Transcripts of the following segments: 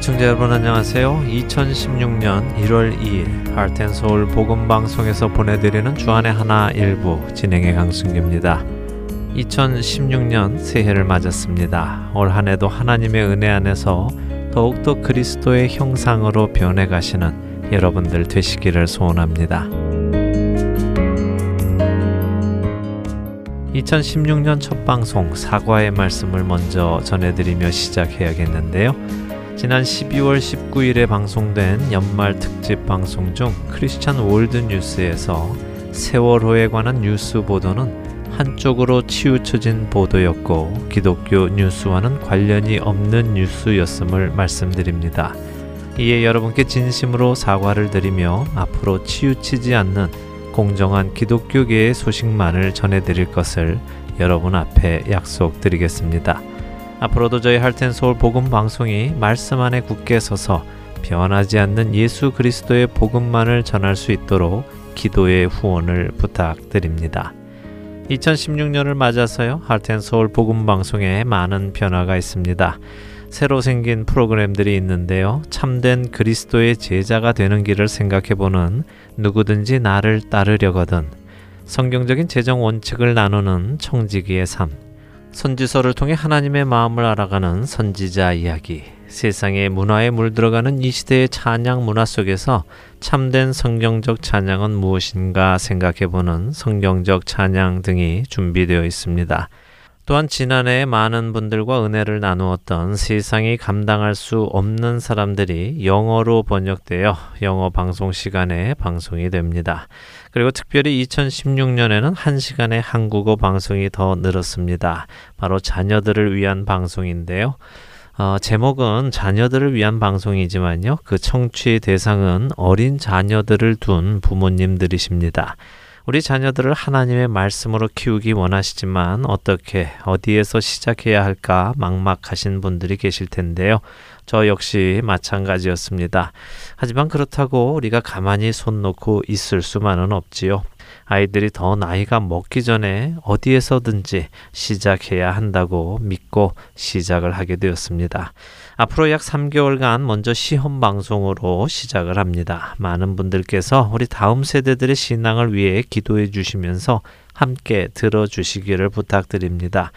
애청자 여러분 안녕하세요. 2016년 1월 2일 하트앤서울 복음방송에서 보내드리는 주안의 하나 일부 진행의 강승규입니다. 2016년 새해를 맞았습니다. 올 한해도 하나님의 은혜 안에서 더욱더 그리스도의 형상으로 변해가시는 여러분들 되시기를 소원합니다. 2016년 첫 방송 사과의 말씀을 먼저 전해드리며 시작해야겠는데요. 지난 12월 19일에 방송된 연말 특집 방송 중 크리스찬 월드 뉴스에서 세월호에 관한 뉴스 보도는 한쪽으로 치우쳐진 보도였고 기독교 뉴스와는 관련이 없는 뉴스였음을 말씀드립니다. 이에 여러분께 진심으로 사과를 드리며 앞으로 치우치지 않는 공정한 기독교계의 소식만을 전해드릴 것을 여러분 앞에 약속드리겠습니다. 앞으로도 저희 할텐 서울 복음 방송이 말씀 안에 굳게 서서 변하지 않는 예수 그리스도의 복음만을 전할 수 있도록 기도의 후원을 부탁드립니다. 2016년을 맞아서요. 할텐 서울 복음 방송에 많은 변화가 있습니다. 새로 생긴 프로그램들이 있는데요. 참된 그리스도의 제자가 되는 길을 생각해 보는 누구든지 나를 따르려거든 성경적인 재정 원칙을 나누는 청지기의 삶 선지서를 통해 하나님의 마음을 알아가는 선지자 이야기, 세상의 문화에 물들어가는 이 시대의 찬양 문화 속에서 참된 성경적 찬양은 무엇인가 생각해보는 성경적 찬양 등이 준비되어 있습니다. 또한 지난해 많은 분들과 은혜를 나누었던 세상이 감당할 수 없는 사람들이 영어로 번역되어 영어 방송 시간에 방송이 됩니다. 그리고 특별히 2016년에는 한시간의 한국어 방송이 더 늘었습니다. 바로 자녀들을 위한 방송인데요. 어, 제목은 자녀들을 위한 방송이지만요. 그 청취 대상은 어린 자녀들을 둔 부모님들이십니다. 우리 자녀들을 하나님의 말씀으로 키우기 원하시지만 어떻게 어디에서 시작해야 할까 막막하신 분들이 계실 텐데요. 저 역시 마찬가지였습니다. 하지만 그렇다고 우리가 가만히 손 놓고 있을 수만은 없지요. 아이들이 더 나이가 먹기 전에 어디에서든지 시작해야 한다고 믿고 시작을 하게 되었습니다. 앞으로 약 3개월간 먼저 시험 방송으로 시작을 합니다. 많은 분들께서 우리 다음 세대들의 신앙을 위해 기도해 주시면서 함께 들어주시기를 부탁드립니다.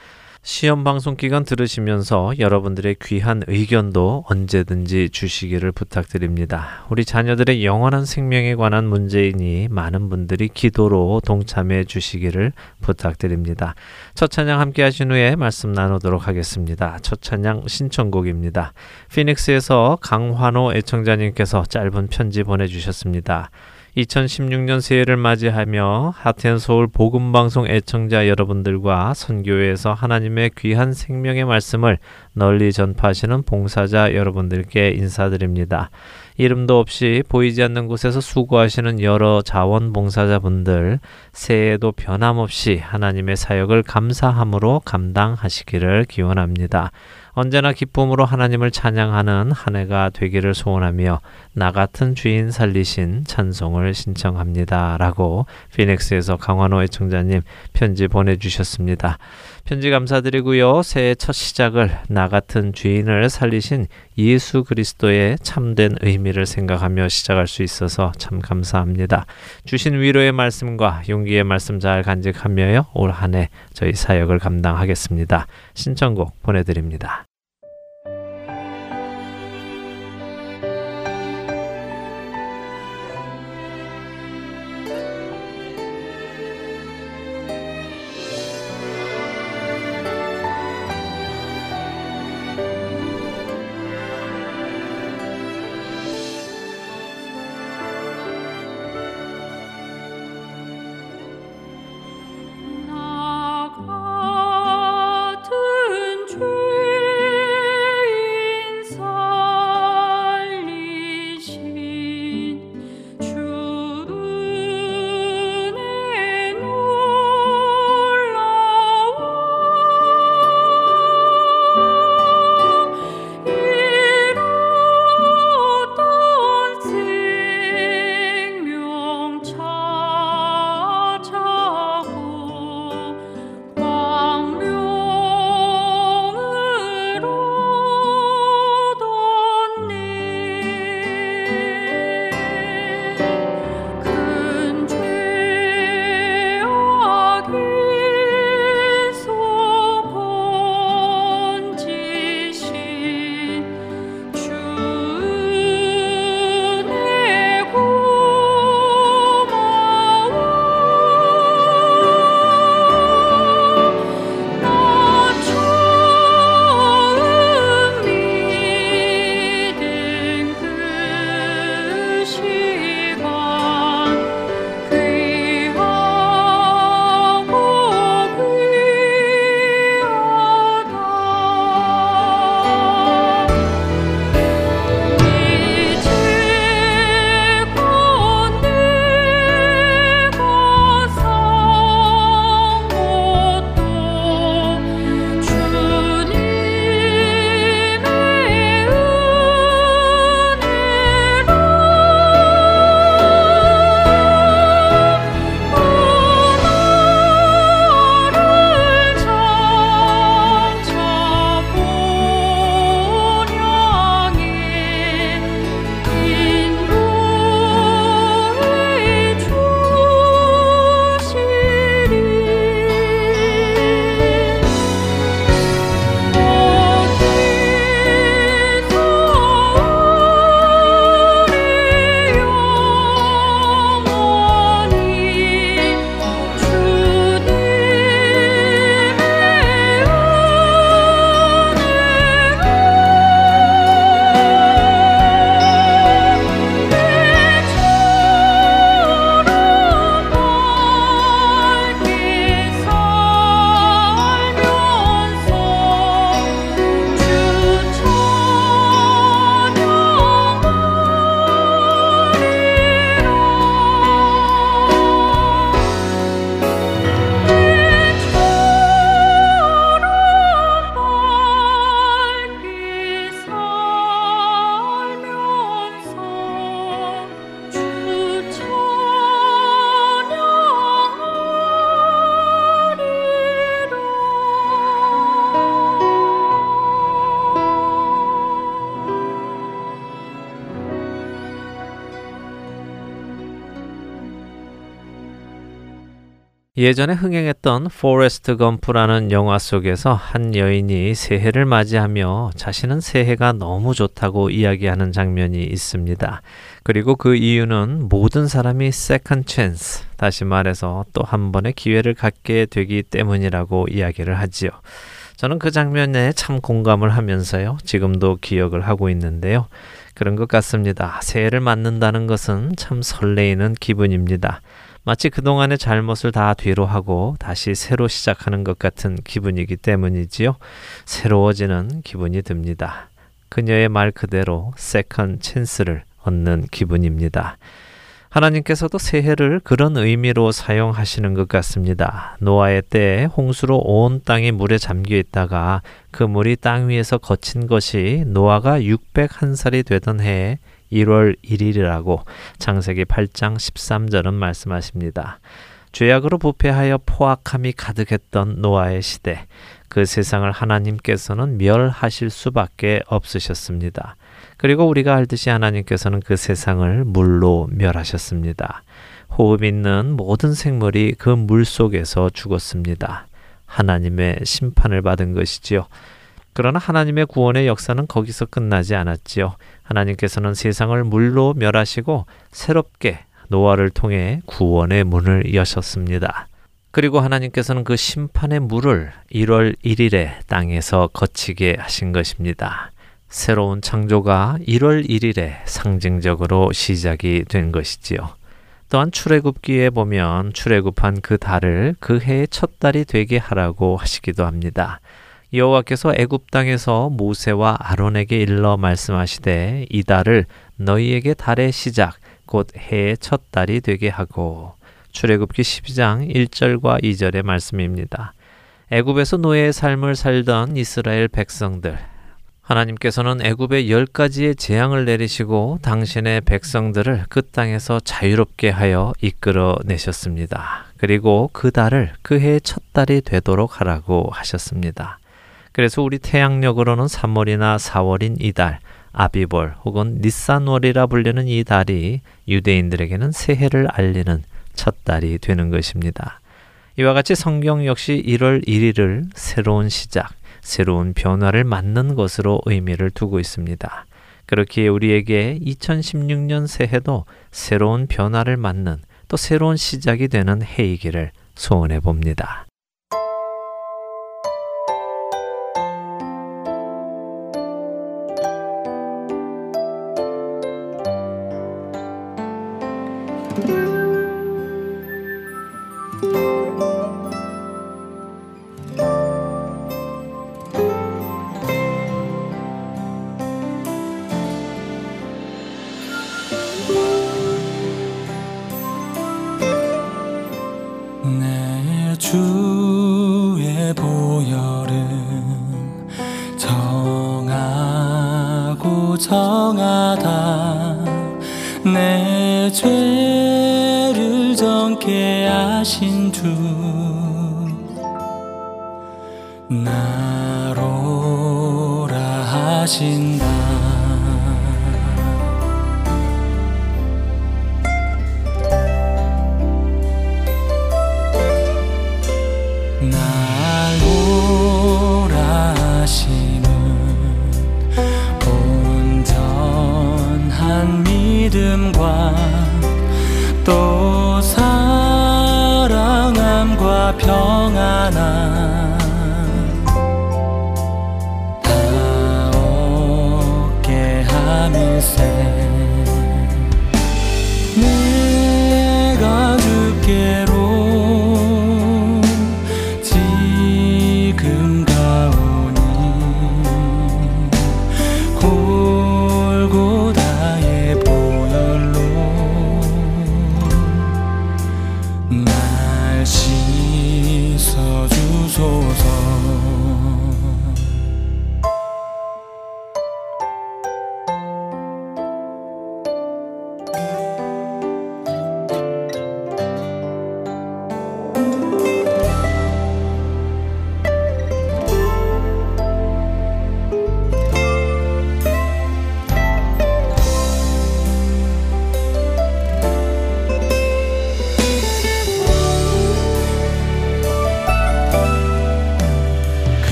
시험 방송 기간 들으시면서 여러분들의 귀한 의견도 언제든지 주시기를 부탁드립니다. 우리 자녀들의 영원한 생명에 관한 문제이니 많은 분들이 기도로 동참해 주시기를 부탁드립니다. 첫 찬양 함께 하신 후에 말씀 나누도록 하겠습니다. 첫 찬양 신청곡입니다. 피닉스에서 강환호 애청자님께서 짧은 편지 보내주셨습니다. 2016년 새해를 맞이하며 하텐 서울 복음 방송 애청자 여러분들과 선교회에서 하나님의 귀한 생명의 말씀을 널리 전파하시는 봉사자 여러분들께 인사드립니다. 이름도 없이 보이지 않는 곳에서 수고하시는 여러 자원봉사자분들 새해에도 변함없이 하나님의 사역을 감사함으로 감당하시기를 기원합니다. 언제나 기쁨으로 하나님을 찬양하는 한 해가 되기를 소원하며 나 같은 주인 살리신 찬송을 신청합니다. 라고 피닉스에서 강환호 애청자님 편지 보내주셨습니다. 편지 감사드리고요. 새해 첫 시작을 나 같은 주인을 살리신 예수 그리스도의 참된 의미를 생각하며 시작할 수 있어서 참 감사합니다. 주신 위로의 말씀과 용기의 말씀 잘 간직하며요. 올 한 해 저희 사역을 감당하겠습니다. 신청곡 보내드립니다. 예전에 흥행했던 포레스트 검프라는 영화 속에서 한 여인이 새해를 맞이하며 자신은 새해가 너무 좋다고 이야기하는 장면이 있습니다. 그리고 그 이유는 모든 사람이 second chance, 다시 말해서 또 한 번의 기회를 갖게 되기 때문이라고 이야기를 하지요. 저는 그 장면에 참 공감을 하면서요. 지금도 기억을 하고 있는데요. 그런 것 같습니다. 새해를 맞는다는 것은 참 설레이는 기분입니다. 마치 그동안의 잘못을 다 뒤로 하고 다시 새로 시작하는 것 같은 기분이기 때문이지요. 새로워지는 기분이 듭니다. 그녀의 말 그대로 second chance를 얻는 기분입니다. 하나님께서도 새해를 그런 의미로 사용하시는 것 같습니다. 노아의 때에 홍수로 온 땅이 물에 잠겨 있다가 그 물이 땅 위에서 걷힌 것이 노아가 601살이 되던 해에 1월 1일이라고 창세기 8장 13절은 말씀하십니다. 죄악으로 부패하여 포악함이 가득했던 노아의 시대, 그 세상을 하나님께서는 멸하실 수밖에 없으셨습니다. 그리고 우리가 알듯이 하나님께서는 그 세상을 물로 멸하셨습니다. 호흡 있는 모든 생물이 그 물 속에서 죽었습니다. 하나님의 심판을 받은 것이지요. 그러나 하나님의 구원의 역사는 거기서 끝나지 않았지요. 하나님께서는 세상을 물로 멸하시고 새롭게 노아를 통해 구원의 문을 여셨습니다. 그리고 하나님께서는 그 심판의 물을 1월 1일에 땅에서 거치게 하신 것입니다. 새로운 창조가 1월 1일에 상징적으로 시작이 된 것이지요. 또한 출애굽기에 보면 출애굽한 그 달을 그 해의 첫 달이 되게 하라고 하시기도 합니다. 여호와께서 애굽 땅에서 모세와 아론에게 일러 말씀하시되 이 달을 너희에게 달의 시작 곧 해의 첫 달이 되게 하고 출애굽기 12장 1절과 2절의 말씀입니다. 애굽에서 노예의 삶을 살던 이스라엘 백성들 하나님께서는 애굽에 열 가지의 재앙을 내리시고 당신의 백성들을 그 땅에서 자유롭게 하여 이끌어 내셨습니다. 그리고 그 달을 그 해의 첫 달이 되도록 하라고 하셨습니다. 그래서 우리 태양력으로는 3월이나 4월인 이달, 아비벌 혹은 니산월이라 불리는 이 달이 유대인들에게는 새해를 알리는 첫 달이 되는 것입니다. 이와 같이 성경 역시 1월 1일을 새로운 시작, 새로운 변화를 맞는 것으로 의미를 두고 있습니다. 그렇기에 우리에게 2016년 새해도 새로운 변화를 맞는 또 새로운 시작이 되는 해이기를 소원해 봅니다. 나로라 하신다.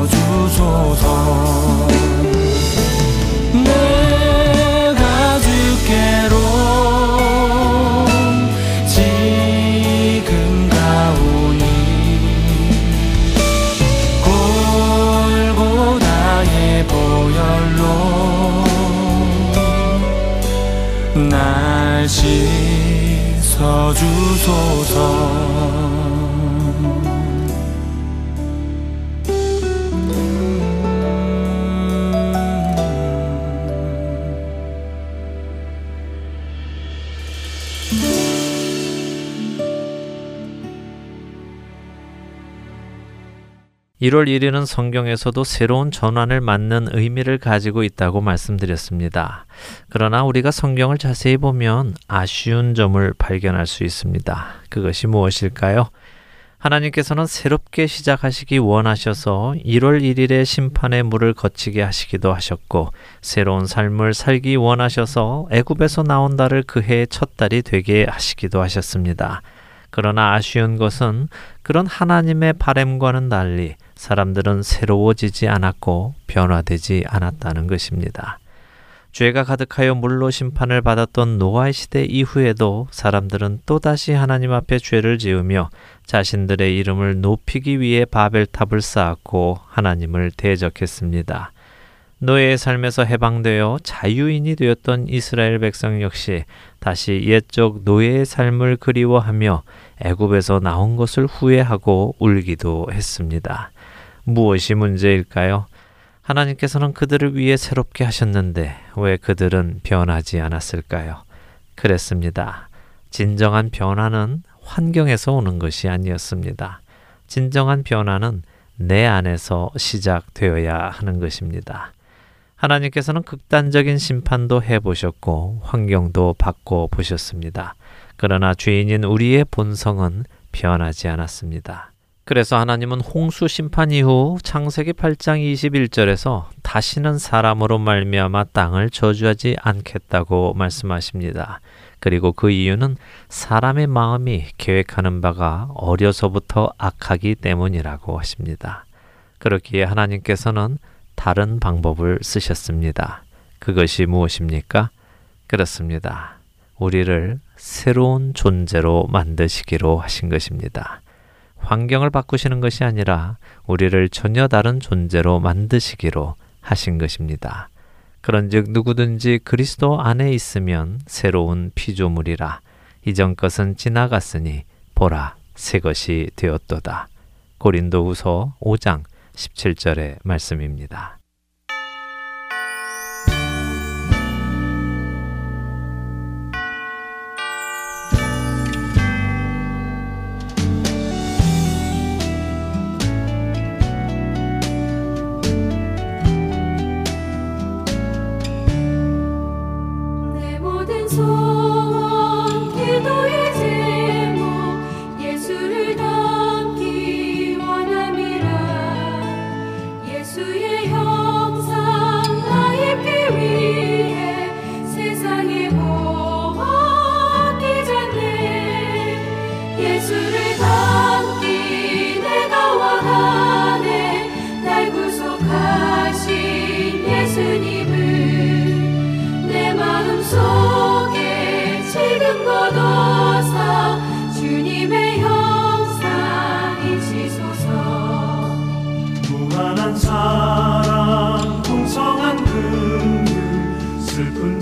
我就错。 1월 1일은 성경에서도 새로운 전환을 맞는 의미를 가지고 있다고 말씀드렸습니다. 그러나 우리가 성경을 자세히 보면 아쉬운 점을 발견할 수 있습니다. 그것이 무엇일까요? 하나님께서는 새롭게 시작하시기 원하셔서 1월 1일에 심판의 물을 거치게 하시기도 하셨고 새로운 삶을 살기 원하셔서 애굽에서 나온 달을 그 해의 첫 달이 되게 하시기도 하셨습니다. 그러나 아쉬운 것은 그런 하나님의 바램과는 달리 사람들은 새로워지지 않았고 변화되지 않았다는 것입니다. 죄가 가득하여 물로 심판을 받았던 노아의 시대 이후에도 사람들은 또다시 하나님 앞에 죄를 지으며 자신들의 이름을 높이기 위해 바벨탑을 쌓았고 하나님을 대적했습니다. 노예의 삶에서 해방되어 자유인이 되었던 이스라엘 백성 역시 다시 옛적 노예의 삶을 그리워하며 애굽에서 나온 것을 후회하고 울기도 했습니다. 무엇이 문제일까요? 하나님께서는 그들을 위해 새롭게 하셨는데 왜 그들은 변하지 않았을까요? 그랬습니다. 진정한 변화는 환경에서 오는 것이 아니었습니다. 진정한 변화는 내 안에서 시작되어야 하는 것입니다. 하나님께서는 극단적인 심판도 해보셨고 환경도 바꿔 보셨습니다. 그러나 죄인인 우리의 본성은 변하지 않았습니다. 그래서 하나님은 홍수 심판 이후 창세기 8장 21절에서 다시는 사람으로 말미암아 땅을 저주하지 않겠다고 말씀하십니다. 그리고 그 이유는 사람의 마음이 계획하는 바가 어려서부터 악하기 때문이라고 하십니다. 그렇기에 하나님께서는 다른 방법을 쓰셨습니다. 그것이 무엇입니까? 그렇습니다. 우리를 새로운 존재로 만드시기로 하신 것입니다. 환경을 바꾸시는 것이 아니라 우리를 전혀 다른 존재로 만드시기로 하신 것입니다. 그런즉 누구든지 그리스도 안에 있으면 새로운 피조물이라 이전 것은 지나갔으니 보라 새 것이 되었도다. 고린도후서 5장 17절의 말씀입니다.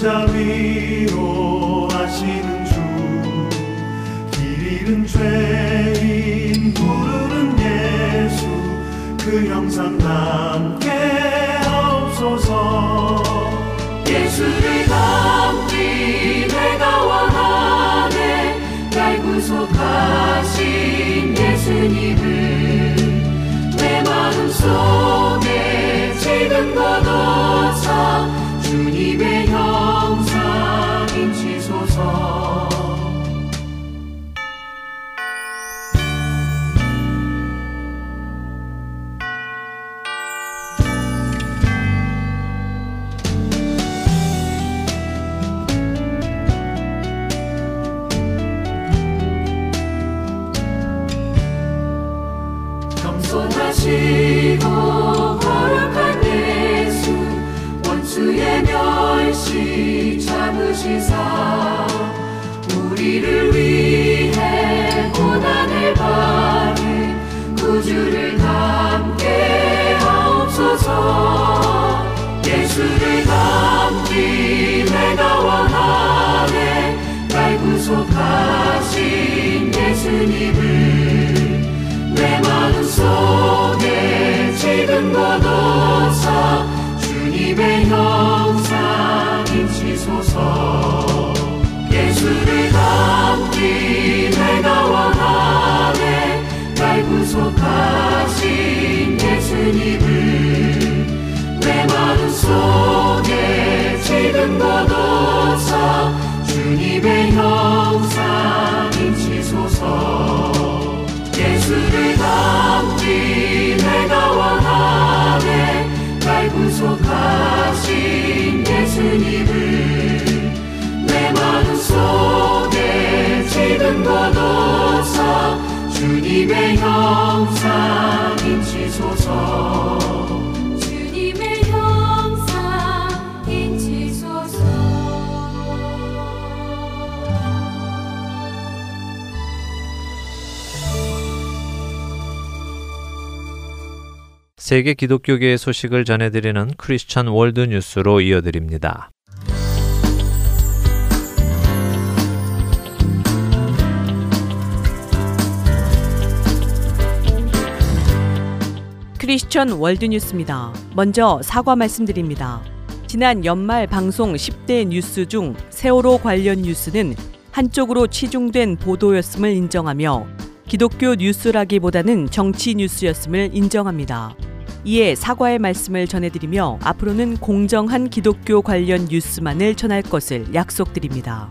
찾아 위로하시는 주 길 잃은 죄인 부르는 예수 그 형상 남게 하옵소서. 예수를 담기 내가 원하네 날 구속하신 예수님을 내 마음속에 지금 걷어 세계 기독교계의 소식을 전해드리는 크리스천 월드 뉴스로 이어드립니다. 크리스천 월드뉴스입니다. 먼저 사과 말씀드립니다. 지난 연말 방송 10대 뉴스 중 세월호 관련 뉴스는 한쪽으로 치중된 보도였음을 인정하며 기독교 뉴스라기보다는 정치 뉴스였음을 인정합니다. 이에 사과의 말씀을 전해드리며 앞으로는 공정한 기독교 관련 뉴스만을 전할 것을 약속드립니다.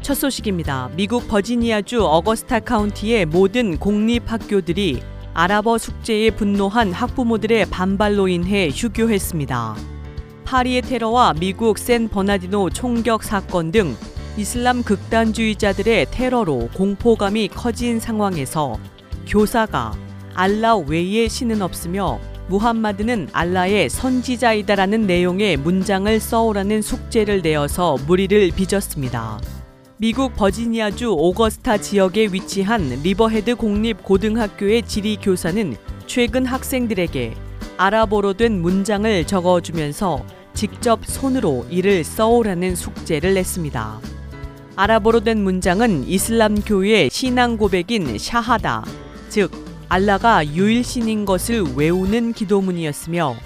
첫 소식입니다. 미국 버지니아주 어거스타 카운티의 모든 공립학교들이 아랍어 숙제에 분노한 학부모들의 반발로 인해 휴교했습니다. 파리의 테러와 미국 샌 버나디노 총격 사건 등 이슬람 극단주의자들의 테러로 공포감이 커진 상황에서 교사가 알라 외에 신은 없으며 무함마드는 알라의 선지자이다라는 내용의 문장을 써오라는 숙제를 내어서 물의를 빚었습니다. 미국 버지니아주 오거스타 지역에 위치한 리버헤드 공립 고등학교의 지리 교사는 최근 학생들에게 아랍어로 된 문장을 적어주면서 직접 손으로 이를 써오라는 숙제를 냈습니다. 아랍어로 된 문장은 이슬람교의 신앙 고백인 샤하다, 즉 알라가 유일신인 것을 외우는 기도문이었으며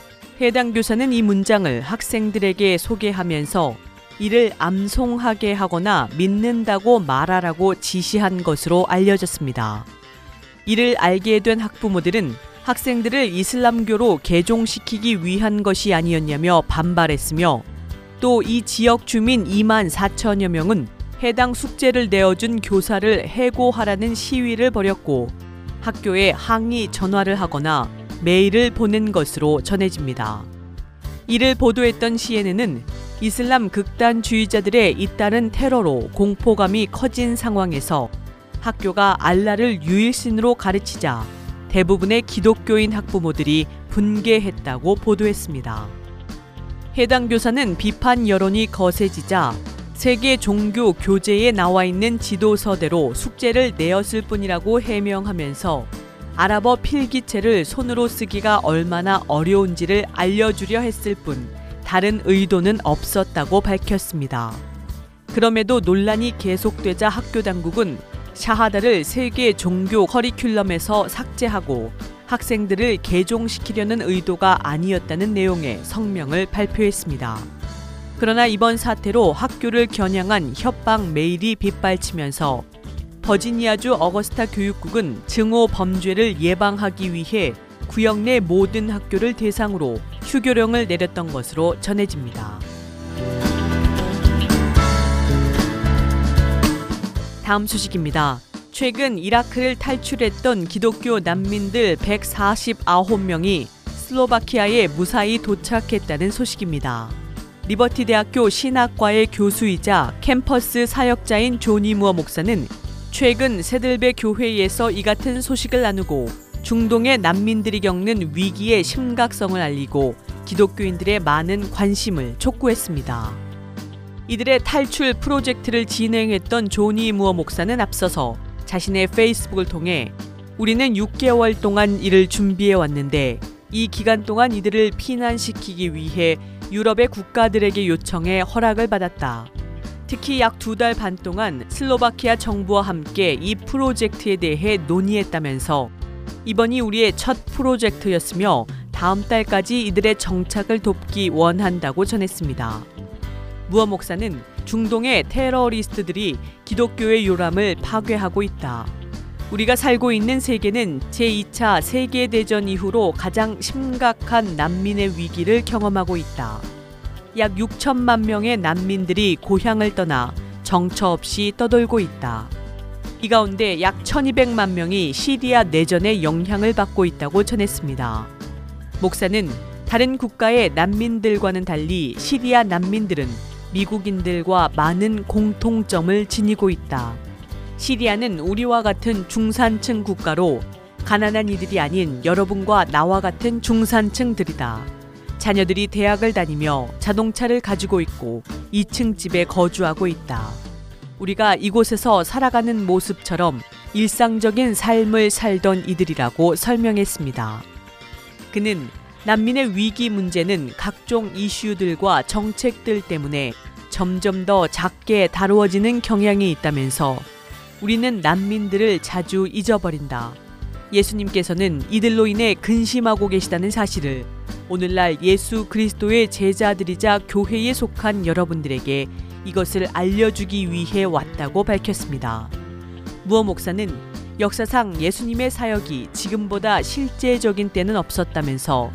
해당 교사는 이 문장을 학생들에게 소개하면서 이를 암송하게 하거나 믿는다고 말하라고 지시한 것으로 알려졌습니다. 이를 알게 된 학부모들은 학생들을 이슬람교로 개종시키기 위한 것이 아니었냐며 반발했으며 또 이 지역 주민 2만 4천여 명은 해당 숙제를 내어준 교사를 해고하라는 시위를 벌였고 학교에 항의 전화를 하거나 메일을 보낸 것으로 전해집니다. 이를 보도했던 CNN은 이슬람 극단주의자들의 잇따른 테러로 공포감이 커진 상황에서 학교가 알라를 유일신으로 가르치자 대부분의 기독교인 학부모들이 분개했다고 보도했습니다. 해당 교사는 비판 여론이 거세지자 세계 종교 교재에 나와 있는 지도서대로 숙제를 내었을 뿐이라고 해명하면서 아랍어 필기체를 손으로 쓰기가 얼마나 어려운지를 알려주려 했을 뿐 다른 의도는 없었다고 밝혔습니다. 그럼에도 논란이 계속되자 학교 당국은 샤하다를 세계 종교 커리큘럼에서 삭제하고 학생들을 개종시키려는 의도가 아니었다는 내용의 성명을 발표했습니다. 그러나 이번 사태로 학교를 겨냥한 협박 메일이 빗발치면서 버지니아주 어거스타 교육국은 증오 범죄를 예방하기 위해 구역 내 모든 학교를 대상으로 휴교령을 내렸던 것으로 전해집니다. 다음 소식입니다. 최근 이라크를 탈출했던 기독교 난민들 149명이 슬로바키아에 무사히 도착했다는 소식입니다. 리버티 대학교 신학과의 교수이자 캠퍼스 사역자인 조니 무어 목사는 최근 세들베 교회에서 이 같은 소식을 나누고 중동의 난민들이 겪는 위기의 심각성을 알리고 기독교인들의 많은 관심을 촉구했습니다. 이들의 탈출 프로젝트를 진행했던 조니 무어 목사는 앞서서 자신의 페이스북을 통해 우리는 6개월 동안 이를 준비해 왔는데 이 기간 동안 이들을 피난시키기 위해 유럽의 국가들에게 요청해 허락을 받았다. 특히 약 두 달 반 동안 슬로바키아 정부와 함께 이 프로젝트에 대해 논의했다면서 이번이 우리의 첫 프로젝트였으며 다음 달까지 이들의 정착을 돕기 원한다고 전했습니다. 무어 목사는 중동의 테러리스트들이 기독교의 요람을 파괴하고 있다. 우리가 살고 있는 세계는 제2차 세계대전 이후로 가장 심각한 난민의 위기를 경험하고 있다. 약 6천만 명의 난민들이 고향을 떠나 정처 없이 떠돌고 있다. 이 가운데 약 1200만 명이 시리아 내전의 영향을 받고 있다고 전했습니다. 목사는 다른 국가의 난민들과는 달리 시리아 난민들은 미국인들과 많은 공통점을 지니고 있다. 시리아는 우리와 같은 중산층 국가로 가난한 이들이 아닌 여러분과 나와 같은 중산층들이다. 자녀들이 대학을 다니며 자동차를 가지고 있고 2층 집에 거주하고 있다. 우리가 이곳에서 살아가는 모습처럼 일상적인 삶을 살던 이들이라고 설명했습니다. 그는 난민의 위기 문제는 각종 이슈들과 정책들 때문에 점점 더 작게 다루어지는 경향이 있다면서 우리는 난민들을 자주 잊어버린다. 예수님께서는 이들로 인해 근심하고 계시다는 사실을 오늘날 예수 그리스도의 제자들이자 교회에 속한 여러분들에게 이것을 알려주기 위해 왔다고 밝혔습니다. 무어 목사는 역사상 예수님의 사역이 지금보다 실제적인 때는 없었다면서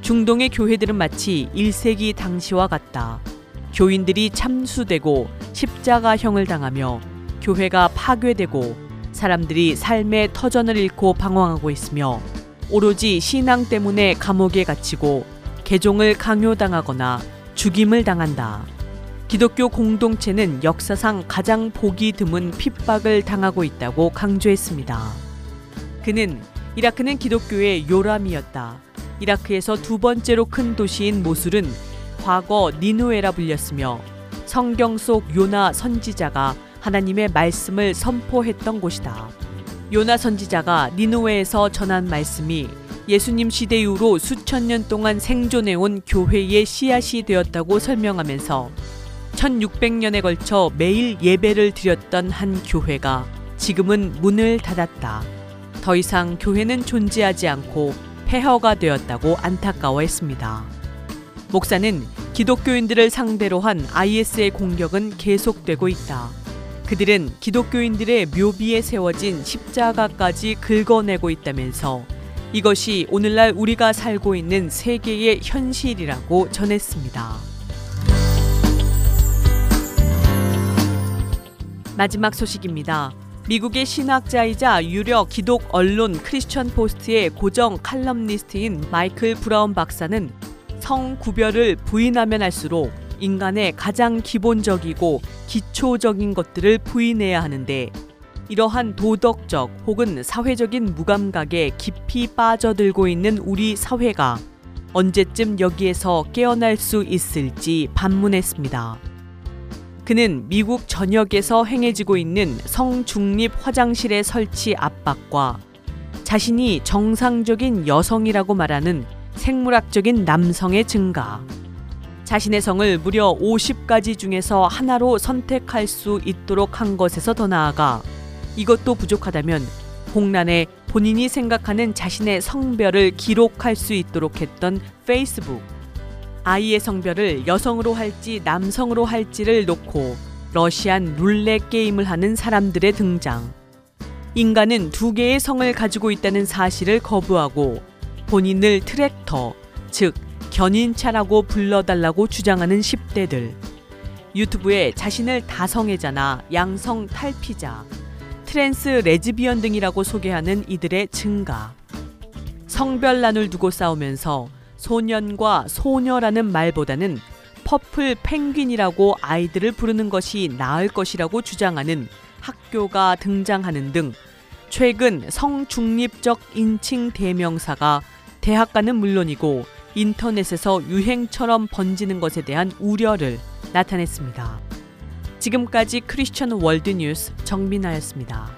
중동의 교회들은 마치 1세기 당시와 같다. 교인들이 참수되고 십자가형을 당하며 교회가 파괴되고 사람들이 삶의 터전을 잃고 방황하고 있으며 오로지 신앙 때문에 감옥에 갇히고 개종을 강요당하거나 죽임을 당한다. 기독교 공동체는 역사상 가장 보기 드문 핍박을 당하고 있다고 강조했습니다. 그는 이라크는 기독교의 요람이었다. 이라크에서 두 번째로 큰 도시인 모술은 과거 니누에라 불렸으며 성경 속 요나 선지자가 하나님의 말씀을 선포했던 곳이다. 요나 선지자가 니누웨에서 전한 말씀이 예수님 시대 이후로 수천 년 동안 생존해온 교회의 씨앗이 되었다고 설명하면서 1600년에 걸쳐 매일 예배를 드렸던 한 교회가 지금은 문을 닫았다. 더 이상 교회는 존재하지 않고 폐허가 되었다고 안타까워했습니다. 목사는 기독교인들을 상대로 한 IS의 공격은 계속되고 있다. 그들은 기독교인들의 묘비에 세워진 십자가까지 긁어내고 있다면서 이것이 오늘날 우리가 살고 있는 세계의 현실이라고 전했습니다. 마지막 소식입니다. 미국의 신학자이자 유력 기독 언론 크리스천 포스트의 고정 칼럼니스트인 마이클 브라운 박사는 성 구별을 부인하면 할수록 인간의 가장 기본적이고 기초적인 것들을 부인해야 하는데 이러한 도덕적 혹은 사회적인 무감각에 깊이 빠져들고 있는 우리 사회가 언제쯤 여기에서 깨어날 수 있을지 반문했습니다. 그는 미국 전역에서 행해지고 있는 성중립 화장실의 설치 압박과 자신이 정상적인 여성이라고 말하는 생물학적인 남성의 증가, 자신의 성을 무려 50가지 중에서 하나로 선택할 수 있도록 한 것에서 더 나아가 이것도 부족하다면 공란에 본인이 생각하는 자신의 성별을 기록할 수 있도록 했던 페이스북, 아이의 성별을 여성으로 할지 남성으로 할지를 놓고 러시안 룰렛 게임을 하는 사람들의 등장. 인간은 두 개의 성을 가지고 있다는 사실을 거부하고 본인을 트랙터, 즉 견인차라고 불러달라고 주장하는 10대들. 유튜브에 자신을 다성애자나 양성 탈피자, 트랜스 레즈비언 등이라고 소개하는 이들의 증가. 성별 난을 두고 싸우면서 소년과 소녀라는 말보다는 purple penguin이라고 아이들을 부르는 것이 나을 것이라고 주장하는 학교가 등장하는 등 최근 성중립적 인칭 대명사가 대학가는 물론이고 인터넷에서 유행처럼 번지는 것에 대한 우려를 나타냈습니다. 지금까지 크리스천 월드 뉴스 정민아였습니다.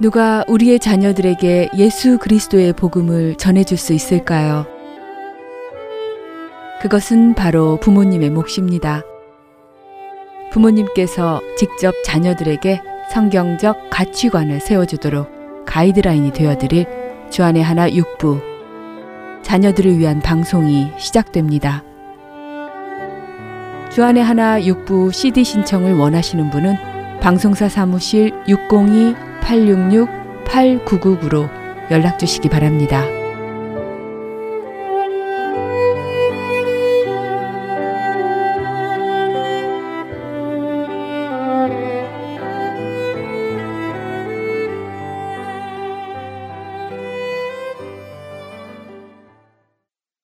누가 우리의 자녀들에게 예수 그리스도의 복음을 전해줄 수 있을까요? 그것은 바로 부모님의 몫입니다. 부모님께서 직접 자녀들에게 성경적 가치관을 세워주도록 가이드라인이 되어드릴 주안의 하나 6부 자녀들을 위한 방송이 시작됩니다. 주안의 하나 6부 CD 신청을 원하시는 분은 방송사 사무실 602-866-8999로 연락 주시기 바랍니다.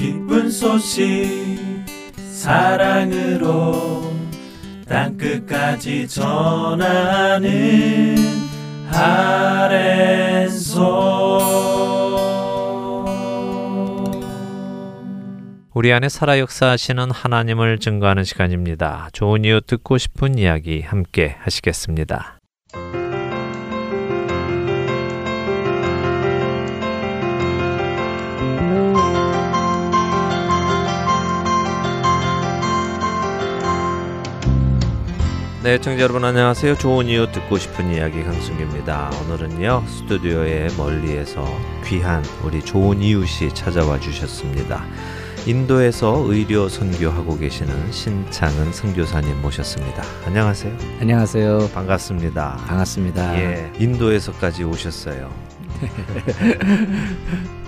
기쁜 소식 사랑으로 땅끝까지 전하는 아랜소 우리 안에 살아 역사하시는 하나님을 증거하는 시간입니다. 좋은 이유 듣고 싶은 이야기 함께 하시겠습니다. 네, 청자 여러분 안녕하세요. 좋은 이유 듣고 싶은 이야기 강승규입니다. 오늘은요 스튜디오에 멀리에서 귀한 우리 좋은 이웃이 찾아와 주셨습니다. 인도에서 의료 선교하고 계시는 신창은 선교사님 모셨습니다. 안녕하세요. 안녕하세요. 반갑습니다. 반갑습니다. 예, 인도에서까지 오셨어요.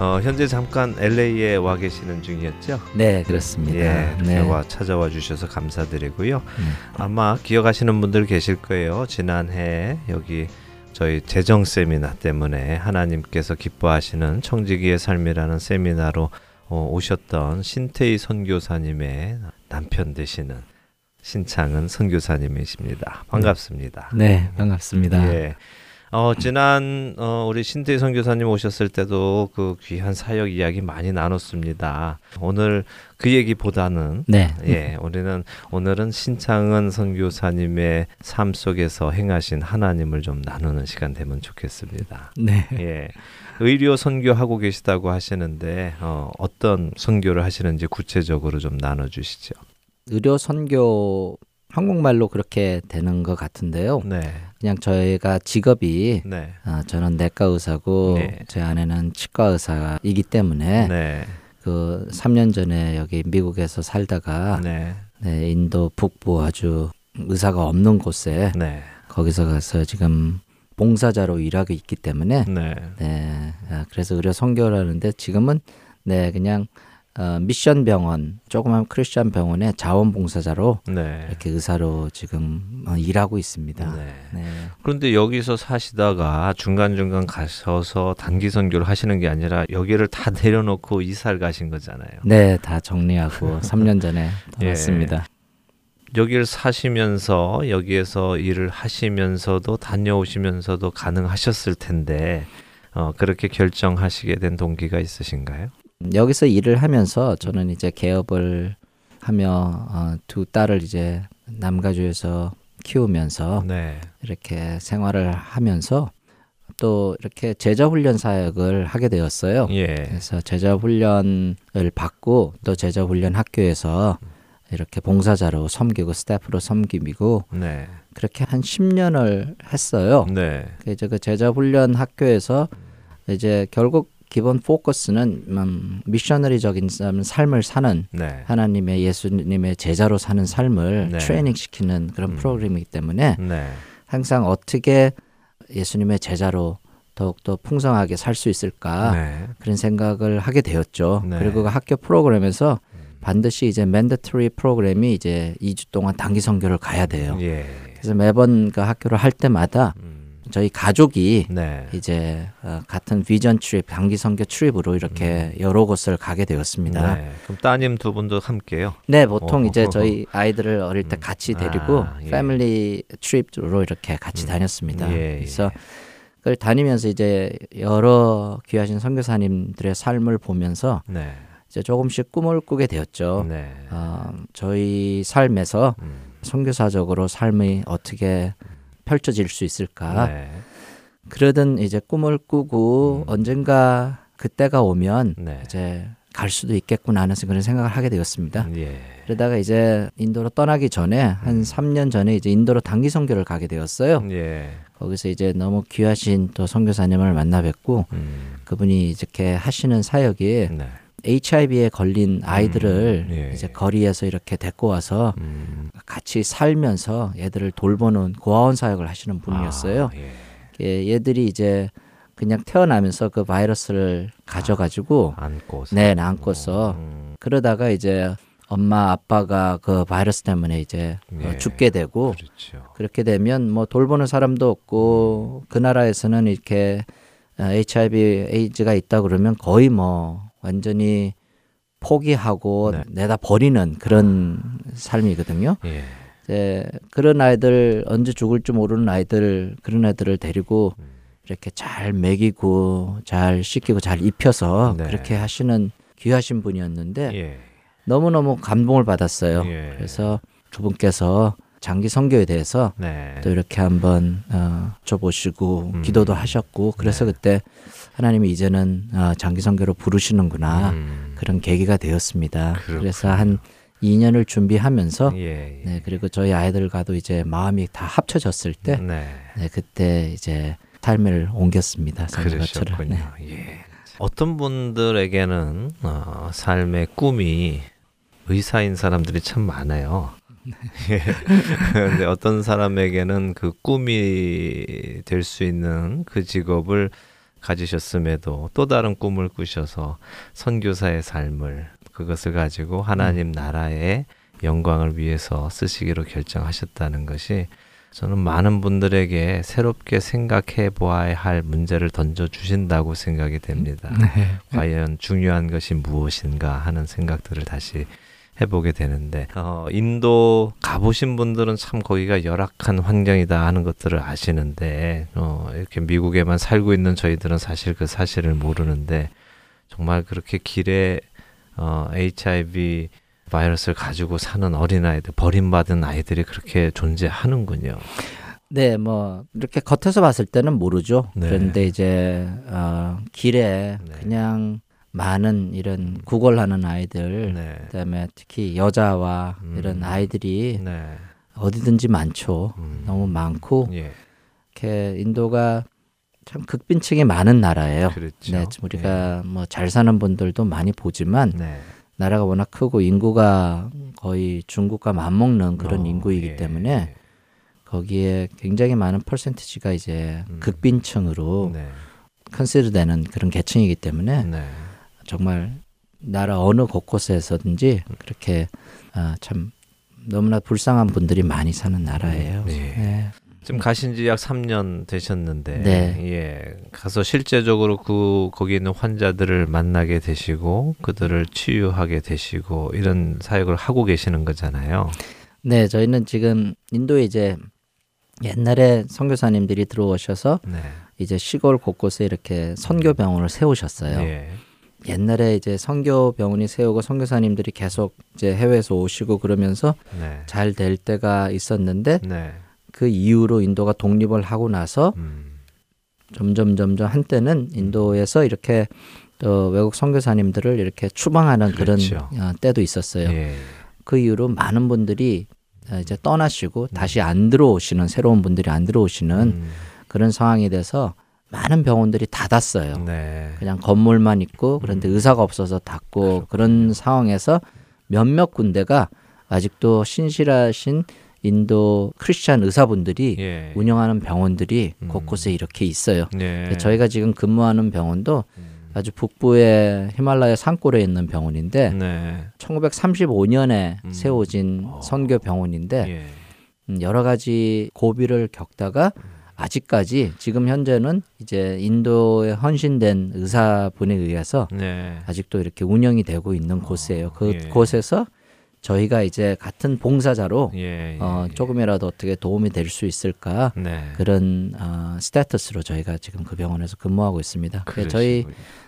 어, 현재 잠깐 LA에 와 계시는 중이었죠? 네, 그렇습니다. 예, 네. 와 찾아와 주셔서 감사드리고요. 음. 아마 기억하시는 분들 계실 거예요. 지난해 여기 저희 재정 세미나 때문에 하나님께서 기뻐하시는 청지기의 삶이라는 세미나로 어, 오셨던 신태희 선교사님의 남편 되시는 신창은 선교사님이십니다. 반갑습니다. 네, 반갑습니다. 예. 어, 지난 어, 우리 신태희 선교사님 오셨을 때도 그 귀한 사역 이야기 많이 나눴습니다. 오늘 그 얘기보다는 네. 예, 우리는 오늘은 신창은 선교사님의 삶 속에서 행하신 하나님을 좀 나누는 시간 되면 좋겠습니다. 네. 예. 의료 선교하고 계시다고 하시는데 어, 어떤 선교를 하시는지 구체적으로 좀 나눠 주시죠. 의료 선교 한국말로 그렇게 되는 것 같은데요. 네. 그냥 저희가 직업이 네. 어, 저는 내과 의사고 네. 제 아내는 치과 의사이기 때문에 네. 그 3년 전에 여기 미국에서 살다가 네. 네, 인도 북부 아주 의사가 없는 곳에 네. 거기서 가서 지금 봉사자로 일하고 있기 때문에 네. 네, 아, 그래서 의료 선교를 하는데 지금은 네 그냥 어, 미션 병원 조그만 크리스천 병원의 자원봉사자로 네. 이렇게 의사로 지금 어, 일하고 있습니다. 네. 네. 그런데 여기서 사시다가 중간 중간 가셔서 단기 선교를 하시는 게 아니라 여기를 다 내려놓고 이사를 가신 거잖아요. 네, 다 정리하고 3년 전에 예. 왔습니다. 여기를 사시면서 여기에서 일을 하시면서도 다녀오시면서도 가능하셨을 텐데 어, 그렇게 결정하시게 된 동기가 있으신가요? 여기서 일을 하면서 저는 이제 개업을 하며 어, 두 딸을 이제 남가주에서 키우면서 네. 이렇게 생활을 하면서 또 이렇게 제자 훈련 사역을 하게 되었어요. 예. 그래서 제자 훈련을 받고 또 제자 훈련 학교에서 이렇게 봉사자로 섬기고 스태프로 섬기고 네. 그렇게 한 10년을 했어요. 네. 그 이제 그 제자 훈련 학교에서 이제 결국 기본 포커스는 음, 미셔너리적인 삶- 삶을 사는 네. 하나님의 예수님의 제자로 사는 삶을 네. 트레이닝 시키는 그런 음. 프로그램이기 때문에 네. 항상 어떻게 예수님의 제자로 더욱더 풍성하게 살 수 있을까 네. 그런 생각을 하게 되었죠. 네. 그리고 그 학교 프로그램에서 반드시 이제 mandatory 프로그램이 이제 2주 동안 단기 선교를 가야 돼요. 예. 그래서 매번 그 학교를 할 때마다 음. 저희 가족이 네. 이제 어, 같은 vision trip, 단기 선교 trip으로 이렇게 여러 곳을 가게 되었습니다. 네, 네. 그럼 따님 두 분도 함께요. 보통 어. 이제 저희 아이들을 어릴 때 같이 데리고 아, 예. family trip으로 이렇게 같이 음. 다녔습니다. 예, 예. 그래서 그걸 다니면서 이제 여러 귀하신 선교사님들의 삶을 보면서 네. 이제 조금씩 꿈을 꾸게 되었죠. 네. 어, 저희 삶에서 음. 선교사적으로 삶이 어떻게 펼쳐질 수 있을까? 네. 그러던 이제 꿈을 꾸고 음. 언젠가 그때가 오면 네. 이제 갈 수도 있겠구나 하는 그런 생각을 하게 되었습니다. 예. 그러다가 이제 인도로 떠나기 전에 한 3년 전에 이제 인도로 단기 선교를 가게 되었어요. 예. 거기서 이제 너무 귀하신 또 선교사님을 만나 뵙고 음. 그분이 이렇게 하시는 사역이 네. HIV에 걸린 아이들을 음, 예. 이제 거리에서 이렇게 데리고 와서 음. 같이 살면서 얘들을 돌보는 고아원 사역을 하시는 분이었어요. 아, 예. 예, 얘들이 이제 그냥 태어나면서 그 바이러스를 가져가지고 안고. 네 안고서 음. 그러다가 이제 엄마 아빠가 그 바이러스 때문에 이제 어, 예. 죽게 되고 그렇죠. 그렇게 되면 뭐 돌보는 사람도 없고 그 나라에서는 이렇게 어, HIV 에이즈가 있다 그러면 거의 뭐 완전히 포기하고 네. 내다 버리는 그런 삶이거든요. 예. 이제 그런 아이들 언제 죽을지 모르는 아이들 그런 애들을 데리고 음. 이렇게 잘 먹이고 잘 씻기고 잘 입혀서 네. 그렇게 하시는 귀하신 분이었는데 예. 너무너무 감동을 받았어요. 예. 그래서 두 분께서 장기 선교에 대해서 네. 또 이렇게 한번 어, 줘보시고 음. 기도도 하셨고 그래서 네. 그때 하나님이 이제는 어, 장기 선교로 부르시는구나 음. 그런 계기가 되었습니다. 그렇군요. 그래서 한 2년을 준비하면서 예. 예. 네 그리고 저희 아이들과도 이제 마음이 다 합쳐졌을 때 네. 네, 그때 이제 삶을 옮겼습니다. 그러셨군요. 네. 예. 어떤 분들에게는 어, 삶의 꿈이 의사인 사람들이 참 많아요. 예. 근데 어떤 사람에게는 그 꿈이 될 수 있는 그 직업을 가지셨음에도 또 다른 꿈을 꾸셔서 선교사의 삶을 그것을 가지고 하나님 나라의 영광을 위해서 쓰시기로 결정하셨다는 것이 저는 많은 분들에게 새롭게 생각해 보아야 할 문제를 던져 주신다고 생각이 됩니다. 과연 중요한 것이 무엇인가 하는 생각들을 다시 해보게 되는데 어, 인도 가보신 분들은 참 거기가 열악한 환경이다 하는 것들을 아시는데 어, 이렇게 미국에만 살고 있는 저희들은 사실 그 사실을 모르는데 정말 그렇게 길에 어, HIV 바이러스를 가지고 사는 어린아이들, 버림받은 아이들이 그렇게 존재하는군요. 네, 뭐 이렇게 겉에서 봤을 때는 모르죠. 네. 그런데 이제 어, 길에 네. 그냥 많은 이런 구걸하는 아이들, 네. 그다음에 특히 여자와 음. 이런 아이들이 네. 어디든지 많죠. 음. 너무 많고 예. 이렇게 인도가 참 극빈층이 많은 나라예요. 그렇죠. 네, 우리가 뭐잘 사는 분들도 많이 보지만 예. 네. 나라가 워낙 크고 인구가 거의 중국과 맞먹는 그런 어, 인구이기 예. 때문에 거기에 굉장히 많은 퍼센티지가 이제 음. 극빈층으로 네. 컨시드되는 그런 계층이기 때문에 네. 정말 나라 어느 곳곳에서든지 그렇게 아, 참 너무나 불쌍한 분들이 많이 사는 나라예요. 네. 네. 지금 가신 지 약 3년 되셨는데 네. 예. 가서 실제적으로 그 거기 있는 환자들을 만나게 되시고 그들을 치유하게 되시고 이런 사역을 하고 계시는 거잖아요. 네, 저희는 지금 인도에 이제 옛날에 선교사님들이 들어오셔서 네. 이제 시골 곳곳에 이렇게 선교 병원을 세우셨어요. 예. 옛날에 이제 선교 병원이 세우고 선교사님들이 계속 이제 해외에서 오시고 그러면서 네. 잘될 때가 있었는데 네. 그 이후로 인도가 독립을 하고 나서 음. 점점 점점 한때는 인도에서 이렇게 또 외국 선교사님들을 이렇게 추방하는 그런 그렇죠. 어, 때도 있었어요. 예. 그 이후로 많은 분들이 어, 이제 떠나시고 다시 안 들어오시는 새로운 분들이 안 들어오시는 음. 그런 상황이 돼서 많은 병원들이 닫았어요. 네. 그냥 건물만 있고 그런데 음. 의사가 없어서 닫고 그런 상황에서 몇몇 군데가 아직도 신실하신 인도 크리스찬 의사분들이 예. 운영하는 병원들이 음. 곳곳에 이렇게 있어요. 네. 저희가 지금 근무하는 병원도 음. 아주 북부의 히말라야 산골에 있는 병원인데 네. 1935년에 음. 세워진 어. 선교 병원인데 예. 음, 여러 가지 고비를 겪다가 아직까지 지금 현재는 이제 인도에 헌신된 의사분에 의해서 네. 아직도 이렇게 운영이 되고 있는 곳이에요. 그 예. 곳에서 저희가 이제 같은 봉사자로 예. 예. 어, 조금이라도 어떻게 도움이 될 수 있을까 네. 그런 어, 스테이터스로 저희가 지금 그 병원에서 근무하고 있습니다. 저희.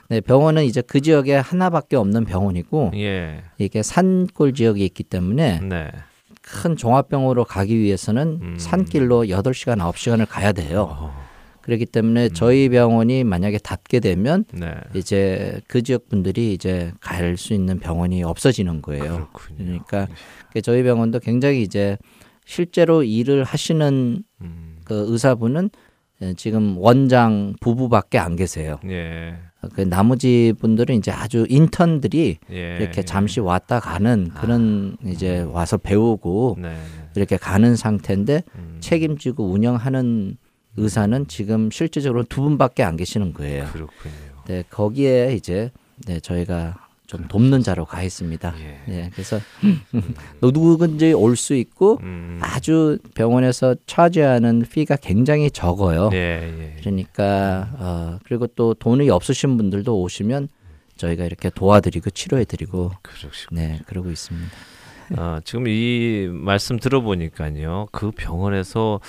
네, 병원은 이제 그 지역에 하나밖에 없는 병원이고 예. 이게 산골 지역이 있기 때문에 네. 큰 종합병원으로 가기 위해서는 음. 산길로 8시간, 9시간을 가야 돼요. 어, 그렇기 때문에 음. 저희 병원이 만약에 닫게 되면 네. 이제 그 지역 분들이 이제 갈 수 있는 병원이 없어지는 거예요. 그렇군요. 그러니까 저희 병원도 굉장히 이제 실제로 일을 하시는 음. 그 의사분은 지금 원장 부부밖에 안 계세요. 예. 그 나머지 분들은 이제 아주 인턴들이 예. 이렇게 잠시 왔다 가는 그런 이제 와서 배우고 네. 이렇게 가는 상태인데 음. 책임지고 운영하는 의사는 지금 실질적으로 두 분밖에 안 계시는 거예요. 그렇군요. 네, 거기에 이제 네, 저희가 좀 돕는 자로 가 있습니다. 예. 네, 그래서 누구든지 올 수 있고 음. 아주 병원에서 차지하는 피가 굉장히 적어요. 예, 예. 그러니까 어, 그리고 또 돈이 없으신 분들도 오시면 저희가 이렇게 도와드리고 치료해드리고 그러시군요. 네 그러고 있습니다. 아, 지금 이 말씀 들어보니까요. 그 병원에서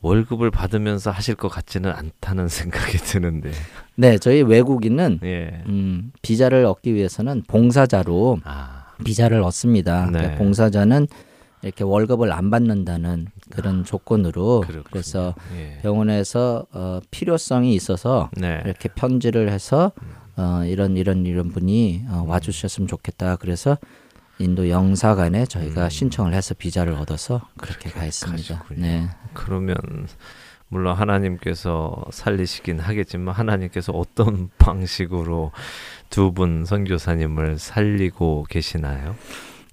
월급을 받으면서 하실 것 같지는 않다는 생각이 드는데. 네 저희 외국인은 예. 음, 비자를 얻기 위해서는 봉사자로 아. 비자를 얻습니다. 네. 그러니까 봉사자는 이렇게 월급을 안 받는다는 그런 조건으로 아, 그렇군요. 그래서 예. 병원에서 어, 필요성이 있어서 네. 이렇게 편지를 해서 어, 이런 이런 이런 분이 어, 음. 와주셨으면 좋겠다. 그래서 인도 영사관에 저희가 음. 신청을 해서 비자를 얻어서 그렇게 가 있습니다. 가셨군요. 네. 그러면 물론 하나님께서 살리시긴 하겠지만 하나님께서 어떤 방식으로 두 분 선교사님을 살리고 계시나요?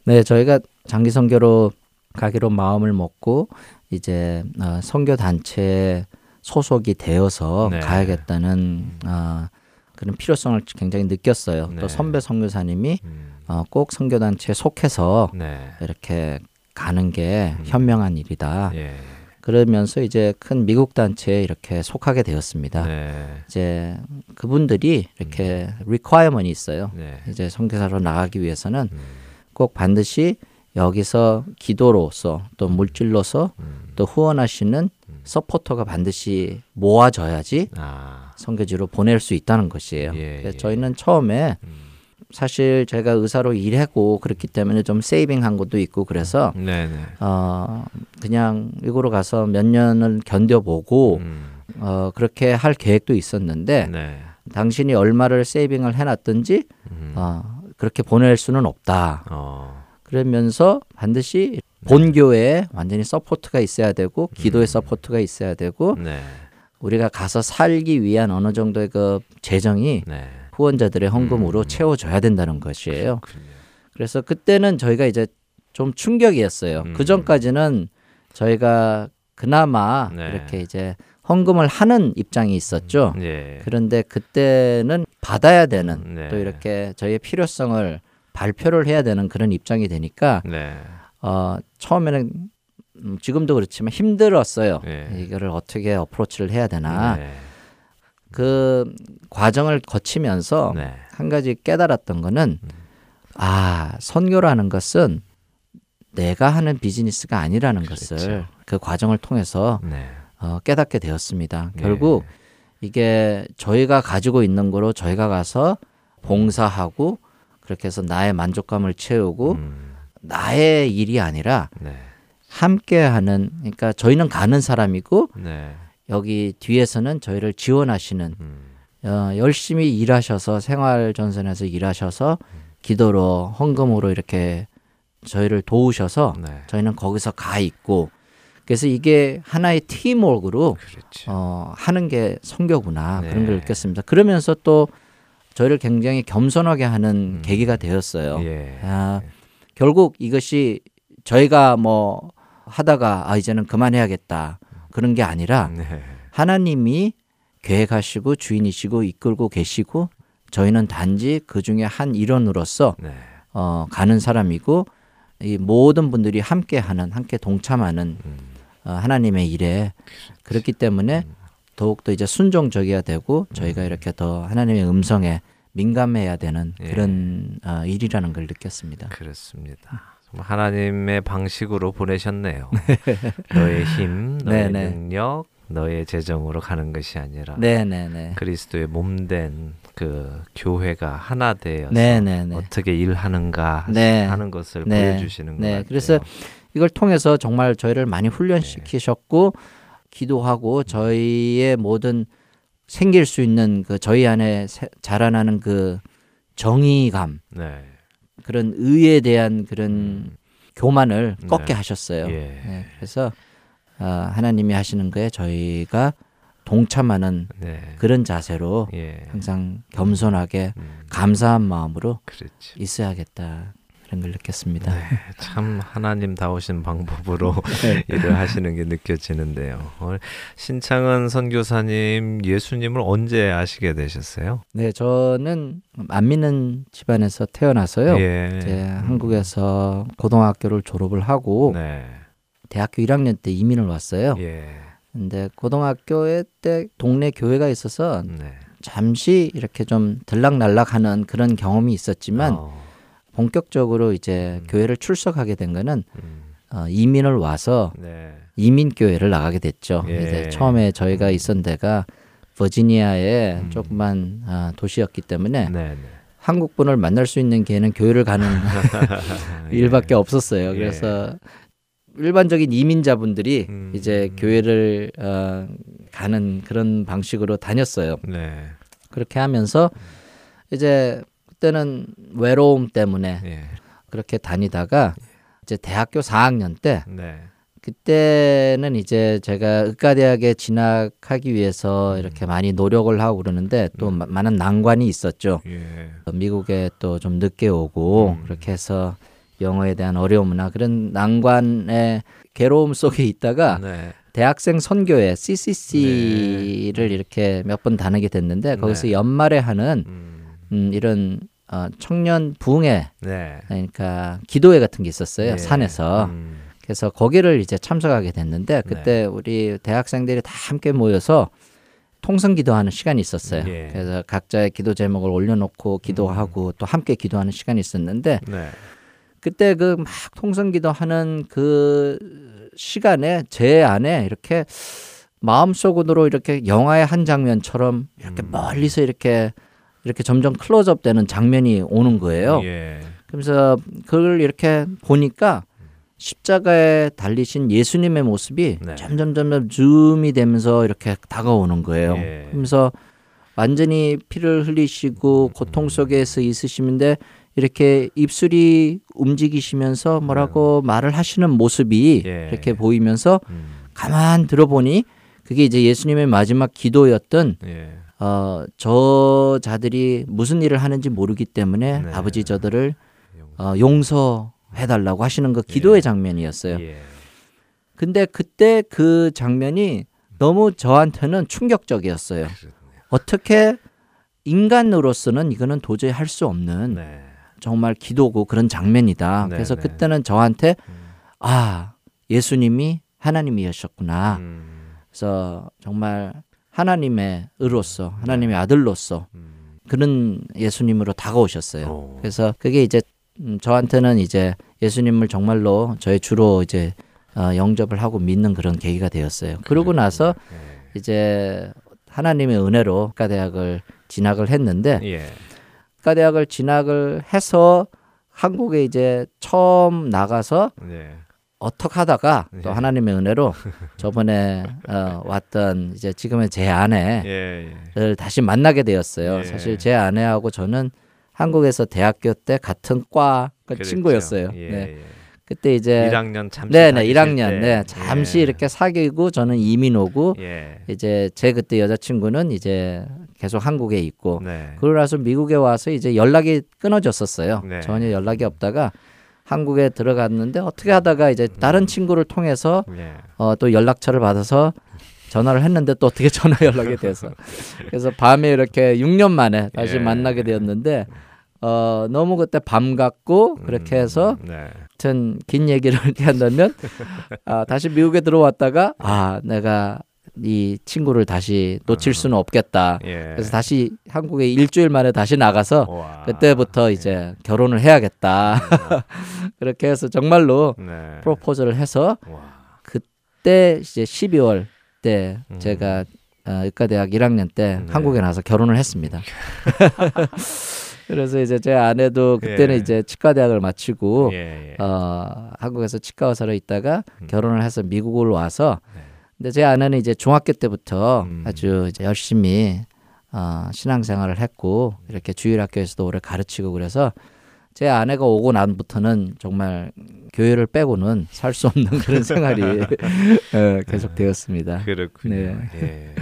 네, 저희가 장기 선교로 가기로 마음을 먹고 이제 어, 선교 단체에 소속이 되어서 네. 가야겠다는 어, 그런 필요성을 굉장히 느꼈어요. 네. 또 선배 선교사님이 음. 어, 꼭 선교 단체에 속해서 네. 이렇게 가는 게 음. 현명한 일이다. 예. 그러면서 이제 큰 미국 단체에 이렇게 속하게 되었습니다. 네. 이제 그분들이 이렇게 requirement이 있어요. 네. 이제 선교사로 나가기 위해서는 음. 꼭 반드시 여기서 기도로서 또 물질로서 음. 또 후원하시는 서포터가 반드시 모아져야지 아. 선교지로 보낼 수 있다는 것이에요. 예, 그래서 예. 저희는 처음에 음. 사실 제가 의사로 일하고 그렇기 때문에 좀 saving한 것도 있고 그래서 네, 네. 어 그냥 미국으로 가서 몇 년을 견뎌보고 음. 어 그렇게 할 계획도 있었는데 네. 당신이 얼마를 saving을 해놨든지 음. 어 그렇게 보낼 수는 없다. 어. 그러면서 반드시 네. 본교회에 완전히 support가 있어야 되고 기도의 음. support가 있어야 되고 네. 우리가 가서 살기 위한 어느 정도의 그 재정이 네. 후원자들의 헌금으로 음. 채워져야 된다는 것이에요. 그렇군요. 그래서 그때는 저희가 이제 좀 충격이었어요. 음. 그 전까지는 저희가 그나마 네. 이렇게 이제 헌금을 하는 입장이 있었죠. 예. 그런데 그때는 받아야 되는 네. 또 이렇게 저희의 필요성을 발표를 해야 되는 그런 입장이 되니까 네. 어, 처음에는 음, 지금도 그렇지만 힘들었어요. 네. 이거를 어떻게 어프로치를 해야 되나. 네. 그 과정을 거치면서 네. 한 가지 깨달았던 거는 음. 아, 선교라는 것은 내가 하는 비즈니스가 아니라는 그렇죠. 것을 그 과정을 통해서 네. 어, 깨닫게 되었습니다. 네. 결국 이게 저희가 가지고 있는 거로 저희가 가서 봉사하고 그렇게 해서 나의 만족감을 채우고 음. 나의 일이 아니라 네. 함께 하는 그러니까 저희는 가는 사람이고 네. 여기 뒤에서는 저희를 지원하시는 음. 어, 열심히 일하셔서 생활 전선에서 일하셔서 기도로 헌금으로 이렇게 저희를 도우셔서 네. 저희는 거기서 가 있고 그래서 이게 하나의 팀워크로 그렇죠. 어, 하는 게 성교구나 네. 그런 걸 느꼈습니다. 그러면서 또 저희를 굉장히 겸손하게 하는 음. 계기가 되었어요. 예. 아, 결국 이것이 저희가 뭐 하다가 아 이제는 그만해야겠다 그런 게 아니라 네. 하나님이 계획하시고 주인이시고 이끌고 계시고 저희는 단지 그 중에 한 일원으로서 네. 어, 가는 사람이고 이 모든 분들이 함께하는 함께 동참하는 음. 어, 하나님의 일에 그렇기 때문에 더욱더 이제 순종적이어야 되고 저희가 이렇게 더 하나님의 음성에 민감해야 되는 예. 그런 어, 일이라는 걸 느꼈습니다. 그렇습니다. 하나님의 방식으로 보내셨네요. 너의 힘, 너의. 능력, 너의 재정으로 가는 것이 아니라 네네네. 그리스도의 몸된 그 교회가 하나 되어서 네네네. 어떻게 일하는가 네. 하는 것을 네. 보여주시는 네. 것 같아요. 그래서 이걸 통해서 정말 저희를 많이 훈련시키셨고 기도하고 저희의 모든 생길 수 있는 그 저희 안에 세- 자라나는 그 정의감 네. 그런 의에 대한 그런 교만을 네. 꺾게 하셨어요. 예. 네, 그래서 아, 하나님이 하시는 거에 저희가 동참하는 네. 그런 자세로 예. 항상 겸손하게 음, 감사한 마음으로 그렇죠. 있어야겠다 그런 걸 느꼈습니다. 네, 참 하나님 다우신 방법으로 네. 일을 하시는 게 느껴지는데요. 신창은 선교사님 예수님을 언제 아시게 되셨어요? 네, 저는 안 믿는 집안에서 태어나서요. 예. 이제 한국에서 고등학교를 졸업을 하고 네. 대학교 1학년 때 이민을 왔어요. 예. 근데 고등학교에 때 동네 교회가 있어서 네. 잠시 이렇게 좀 들락날락하는 그런 경험이 있었지만 어, 본격적으로 이제 음. 교회를 출석하게 된 거는 음, 어, 이민을 와서 네. 이민 교회를 나가게 됐죠. 예. 이제 처음에 저희가 음. 있던 데가 버지니아의 음. 조그만 아, 도시였기 때문에 네. 네. 한국 분을 만날 수 있는 기회는 교회를 가는 일밖에 없었어요. 예. 그래서 일반적인 이민자분들이 음. 이제 교회를 어, 가는 그런 방식으로 다녔어요. 네. 그렇게 하면서 이제 그때는 외로움 때문에 예. 그렇게 다니다가 이제 대학교 4학년 때 네. 그때는 이제 제가 의과대학에 진학하기 위해서 음. 이렇게 많이 노력을 하고 그러는데 또 마- 많은 난관이 있었죠. 예. 미국에 또 좀 늦게 오고 음. 그렇게 해서 영어에 대한 어려움이나 그런 난관의 괴로움 속에 있다가 네. 대학생 선교회 CCC를 이렇게 몇 번 다니게 됐는데 거기서 네. 연말에 하는 음. 음, 이런 어, 청년 부흥회 네. 그러니까 기도회 같은 게 있었어요 예. 산에서 음. 그래서 거기를 이제 참석하게 됐는데 그때 네. 우리 대학생들이 다 함께 모여서 통성 기도하는 시간이 있었어요. 예. 그래서 각자의 기도 제목을 올려놓고 기도하고 또 함께 기도하는 시간이 있었는데 네. 그때 그 막 통성 기도하는 그 시간에 제 안에 이렇게 마음속으로 이렇게 영화의 한 장면처럼 이렇게 음. 멀리서 이렇게 이렇게 점점 클로즈업 되는 장면이 오는 거예요. 예. 그래서 그걸 이렇게 보니까 십자가에 달리신 예수님의 모습이 네. 점점 점점 줌이 되면서 이렇게 다가오는 거예요. 예. 그러면서 완전히 피를 흘리시고 고통 속에서 있으시는데 이렇게 입술이 움직이시면서 뭐라고 말을 하시는 모습이 예. 이렇게 보이면서 음. 가만 들어보니 그게 이제 예수님의 마지막 기도였던 예. 어, 저 자들이 무슨 일을 하는지 모르기 때문에 네. 아버지 저들을 어, 용서해달라고 하시는 그 기도의 장면이었어요. 예. 근데 그때 그 장면이 너무 저한테는 충격적이었어요. 어떻게 인간으로서는 이거는 도저히 할 수 없는 네. 정말 기도고 그런 장면이다. 네, 그래서 네. 그때는 저한테 음. 아 예수님이 하나님이셨구나. 음. 그래서 정말 하나님의 의로서 하나님의 아들로서 음. 그런 예수님으로 다가오셨어요. 오. 그래서 그게 이제 음, 저한테는 이제 예수님을 정말로 저의 주로 이제 어, 영접을 하고 믿는 그런 계기가 되었어요. 그러고 나서 예. 이제 하나님의 은혜로 가대학을 진학을 했는데 예. 가대학을 진학을 해서 한국에 이제 처음 나가서 네. 어떻게 하다가 또 예. 하나님의 은혜로 저번에 어, 왔던 이제 지금의 제 아내를 예. 예. 다시 만나게 되었어요. 예. 사실 제 아내하고 저는 한국에서 대학교 때 같은 과 그랬죠. 친구였어요. 예. 네. 예. 그때 이제 1학년 잠시 네네 다니실 1학년 때. 네 잠시 예. 이렇게 사귀고 저는 이민 오고 예. 이제 제 그때 여자친구는 이제 계속 한국에 있고 네. 그러고 나서 미국에 와서 이제 연락이 끊어졌었어요. 네. 전혀 연락이 없다가 한국에 들어갔는데 어떻게 하다가 이제 다른 친구를 통해서 예. 어, 또 연락처를 받아서 전화를 했는데 또 어떻게 전화 연락이 돼서 그래서 밤에 이렇게 6년 만에 다시 예. 만나게 되었는데 어, 너무 그때 밤 같고 그렇게 해서 네. 하여튼 긴 얘기를 한다면 아, 다시 미국에 들어왔다가 아 내가 이 친구를 다시 놓칠 수는 없겠다. 예. 그래서 다시 한국에 일주일 만에 다시 나가서 와. 그때부터 이제 결혼을 해야겠다. 그렇게 해서 정말로 네. 프로포즈를 해서 와. 그때 이제 12월 때 음. 제가 어, 의과대학 1학년 때 네. 한국에 나서 결혼을 했습니다. 그래서 이제 제 아내도 그때는 예. 이제 치과대학을 마치고 예, 예. 어, 한국에서 치과 의사로 있다가 음. 결혼을 해서 미국을 와서 네. 근데 제 아내는 이제 중학교 때부터 음. 아주 이제 열심히 어, 신앙생활을 했고 이렇게 주일학교에서도 오래 가르치고 그래서 제 아내가 오고 난부터는 정말 교회를 빼고는 살 수 없는 그런 생활이 어, 계속 되었습니다. 그렇군요. 네. 예.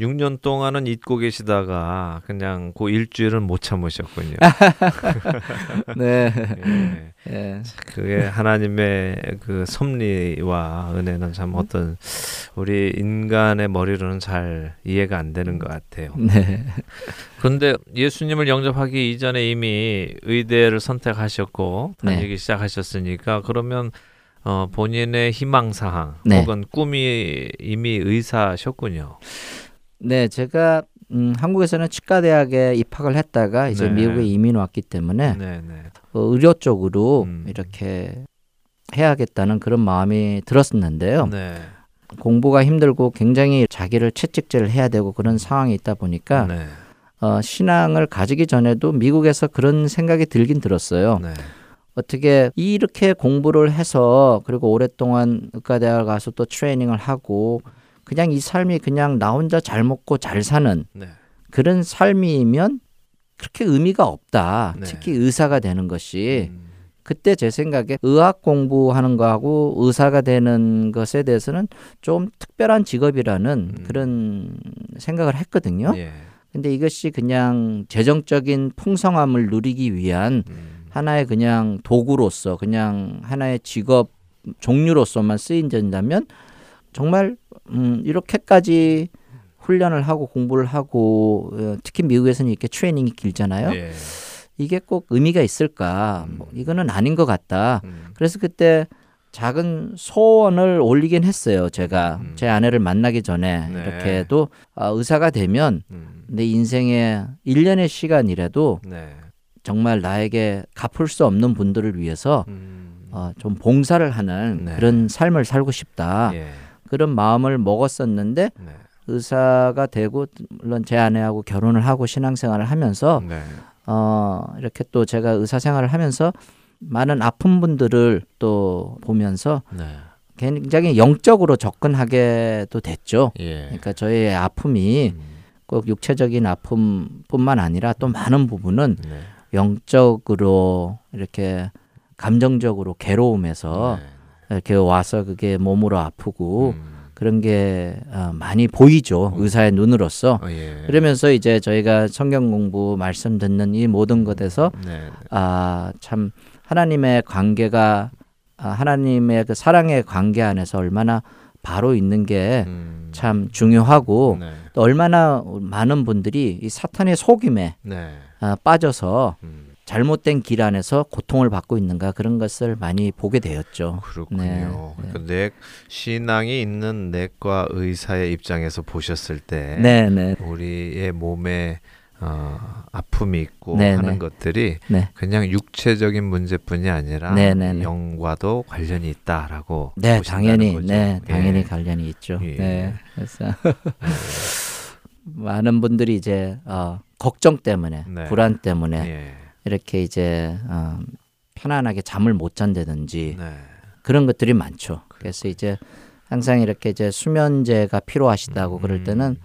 6년 동안은 잊고 계시다가 그냥 그 일주일은 못 참으셨군요. 네. 예. 예. 그게 하나님의 그 섭리와 은혜는 참 어떤 우리 인간의 머리로는 잘 이해가 안 되는 것 같아요. 네. 그런데 예수님을 영접하기 이전에 이미 의대를 선택하셨고 네. 다니기 시작하셨으니까 그러면 어, 본인의 희망 사항 네. 혹은 꿈이 이미 의사셨군요. 네, 제가 음, 한국에서는 치과 대학에 입학을 했다가 이제 네. 미국에 이민 왔기 때문에 네, 네. 어, 의료 쪽으로 음. 이렇게 해야겠다는 그런 마음이 들었었는데요. 네. 공부가 힘들고 굉장히 자기를 채찍질을 해야 되고 그런 상황이 있다 보니까 네. 어, 신앙을 가지기 전에도 미국에서 그런 생각이 들긴 들었어요. 네. 어떻게 이렇게 공부를 해서 그리고 오랫동안 의과대학 가서 또 트레이닝을 하고 그냥 이 삶이 그냥 나 혼자 잘 먹고 잘 사는 네. 그런 삶이면 그렇게 의미가 없다. 네. 특히 의사가 되는 것이 음, 그때 제 생각에 의학 공부하는 거하고 의사가 되는 것에 대해서는 좀 특별한 직업이라는 음. 그런 생각을 했거든요. 예. 근데 이것이 그냥 재정적인 풍성함을 누리기 위한 음, 하나의 그냥 도구로서 그냥 하나의 직업 종류로서만 쓰인다면 정말 음, 이렇게까지 훈련을 하고 공부를 하고 어, 특히 미국에서는 이렇게 트레이닝이 길잖아요. 예. 이게 꼭 의미가 있을까? 음. 뭐 이거는 아닌 것 같다. 음, 그래서 그때 작은 소원을 올리긴 했어요. 제가 음. 제 아내를 만나기 전에 네. 이렇게 해도 아, 의사가 되면 음, 내 인생의 일년의 시간이라도 네. 정말 나에게 갚을 수 없는 분들을 위해서 음, 어, 좀 봉사를 하는 네. 그런 삶을 살고 싶다. 예. 그런 마음을 먹었었는데 네. 의사가 되고 물론 제 아내하고 결혼을 하고 신앙생활을 하면서 네. 어, 이렇게 또 제가 의사 생활을 하면서 많은 아픈 분들을 또 보면서 네. 굉장히 영적으로 접근하게도 됐죠. 예. 그러니까 저의 아픔이 음, 꼭 육체적인 아픔뿐만 아니라 또 많은 부분은 네. 영적으로 이렇게 감정적으로 괴로움에서 네. 이렇게 와서 그게 몸으로 아프고 음, 그런 게 어, 많이 보이죠 의사의 눈으로서 어, 예. 그러면서 이제 저희가 성경 공부 말씀 듣는 이 모든 것에서 네. 아참 하나님의 관계가 아, 하나님의 그 사랑의 관계 안에서 얼마나 바로 있는 게참 음, 중요하고 네. 또 얼마나 많은 분들이 이 사탄의 속임에 네. 아, 빠져서 음, 잘못된 길 안에서 고통을 받고 있는가 그런 것을 많이 보게 되었죠. 그렇군요. 네, 그러니까 내 신앙이 있는 내과 의사의 입장에서 보셨을 때 네, 네, 우리의 몸에 어, 아픔이 있고 네, 하는 네. 것들이 네, 그냥 육체적인 문제뿐이 아니라 네, 네, 네. 영과도 관련이 있다라고 네, 당연히, 거죠. 네, 당연히 예. 관련이 있죠. 예. 네, 그래서 많은 분들이 이제 어, 걱정 때문에, 네. 불안 때문에 예. 이렇게 이제 어, 편안하게 잠을 못 잔다든지 네. 그런 것들이 많죠. 그래서 이제 항상 이렇게 이제 수면제가 필요하시다고 음. 그럴 때는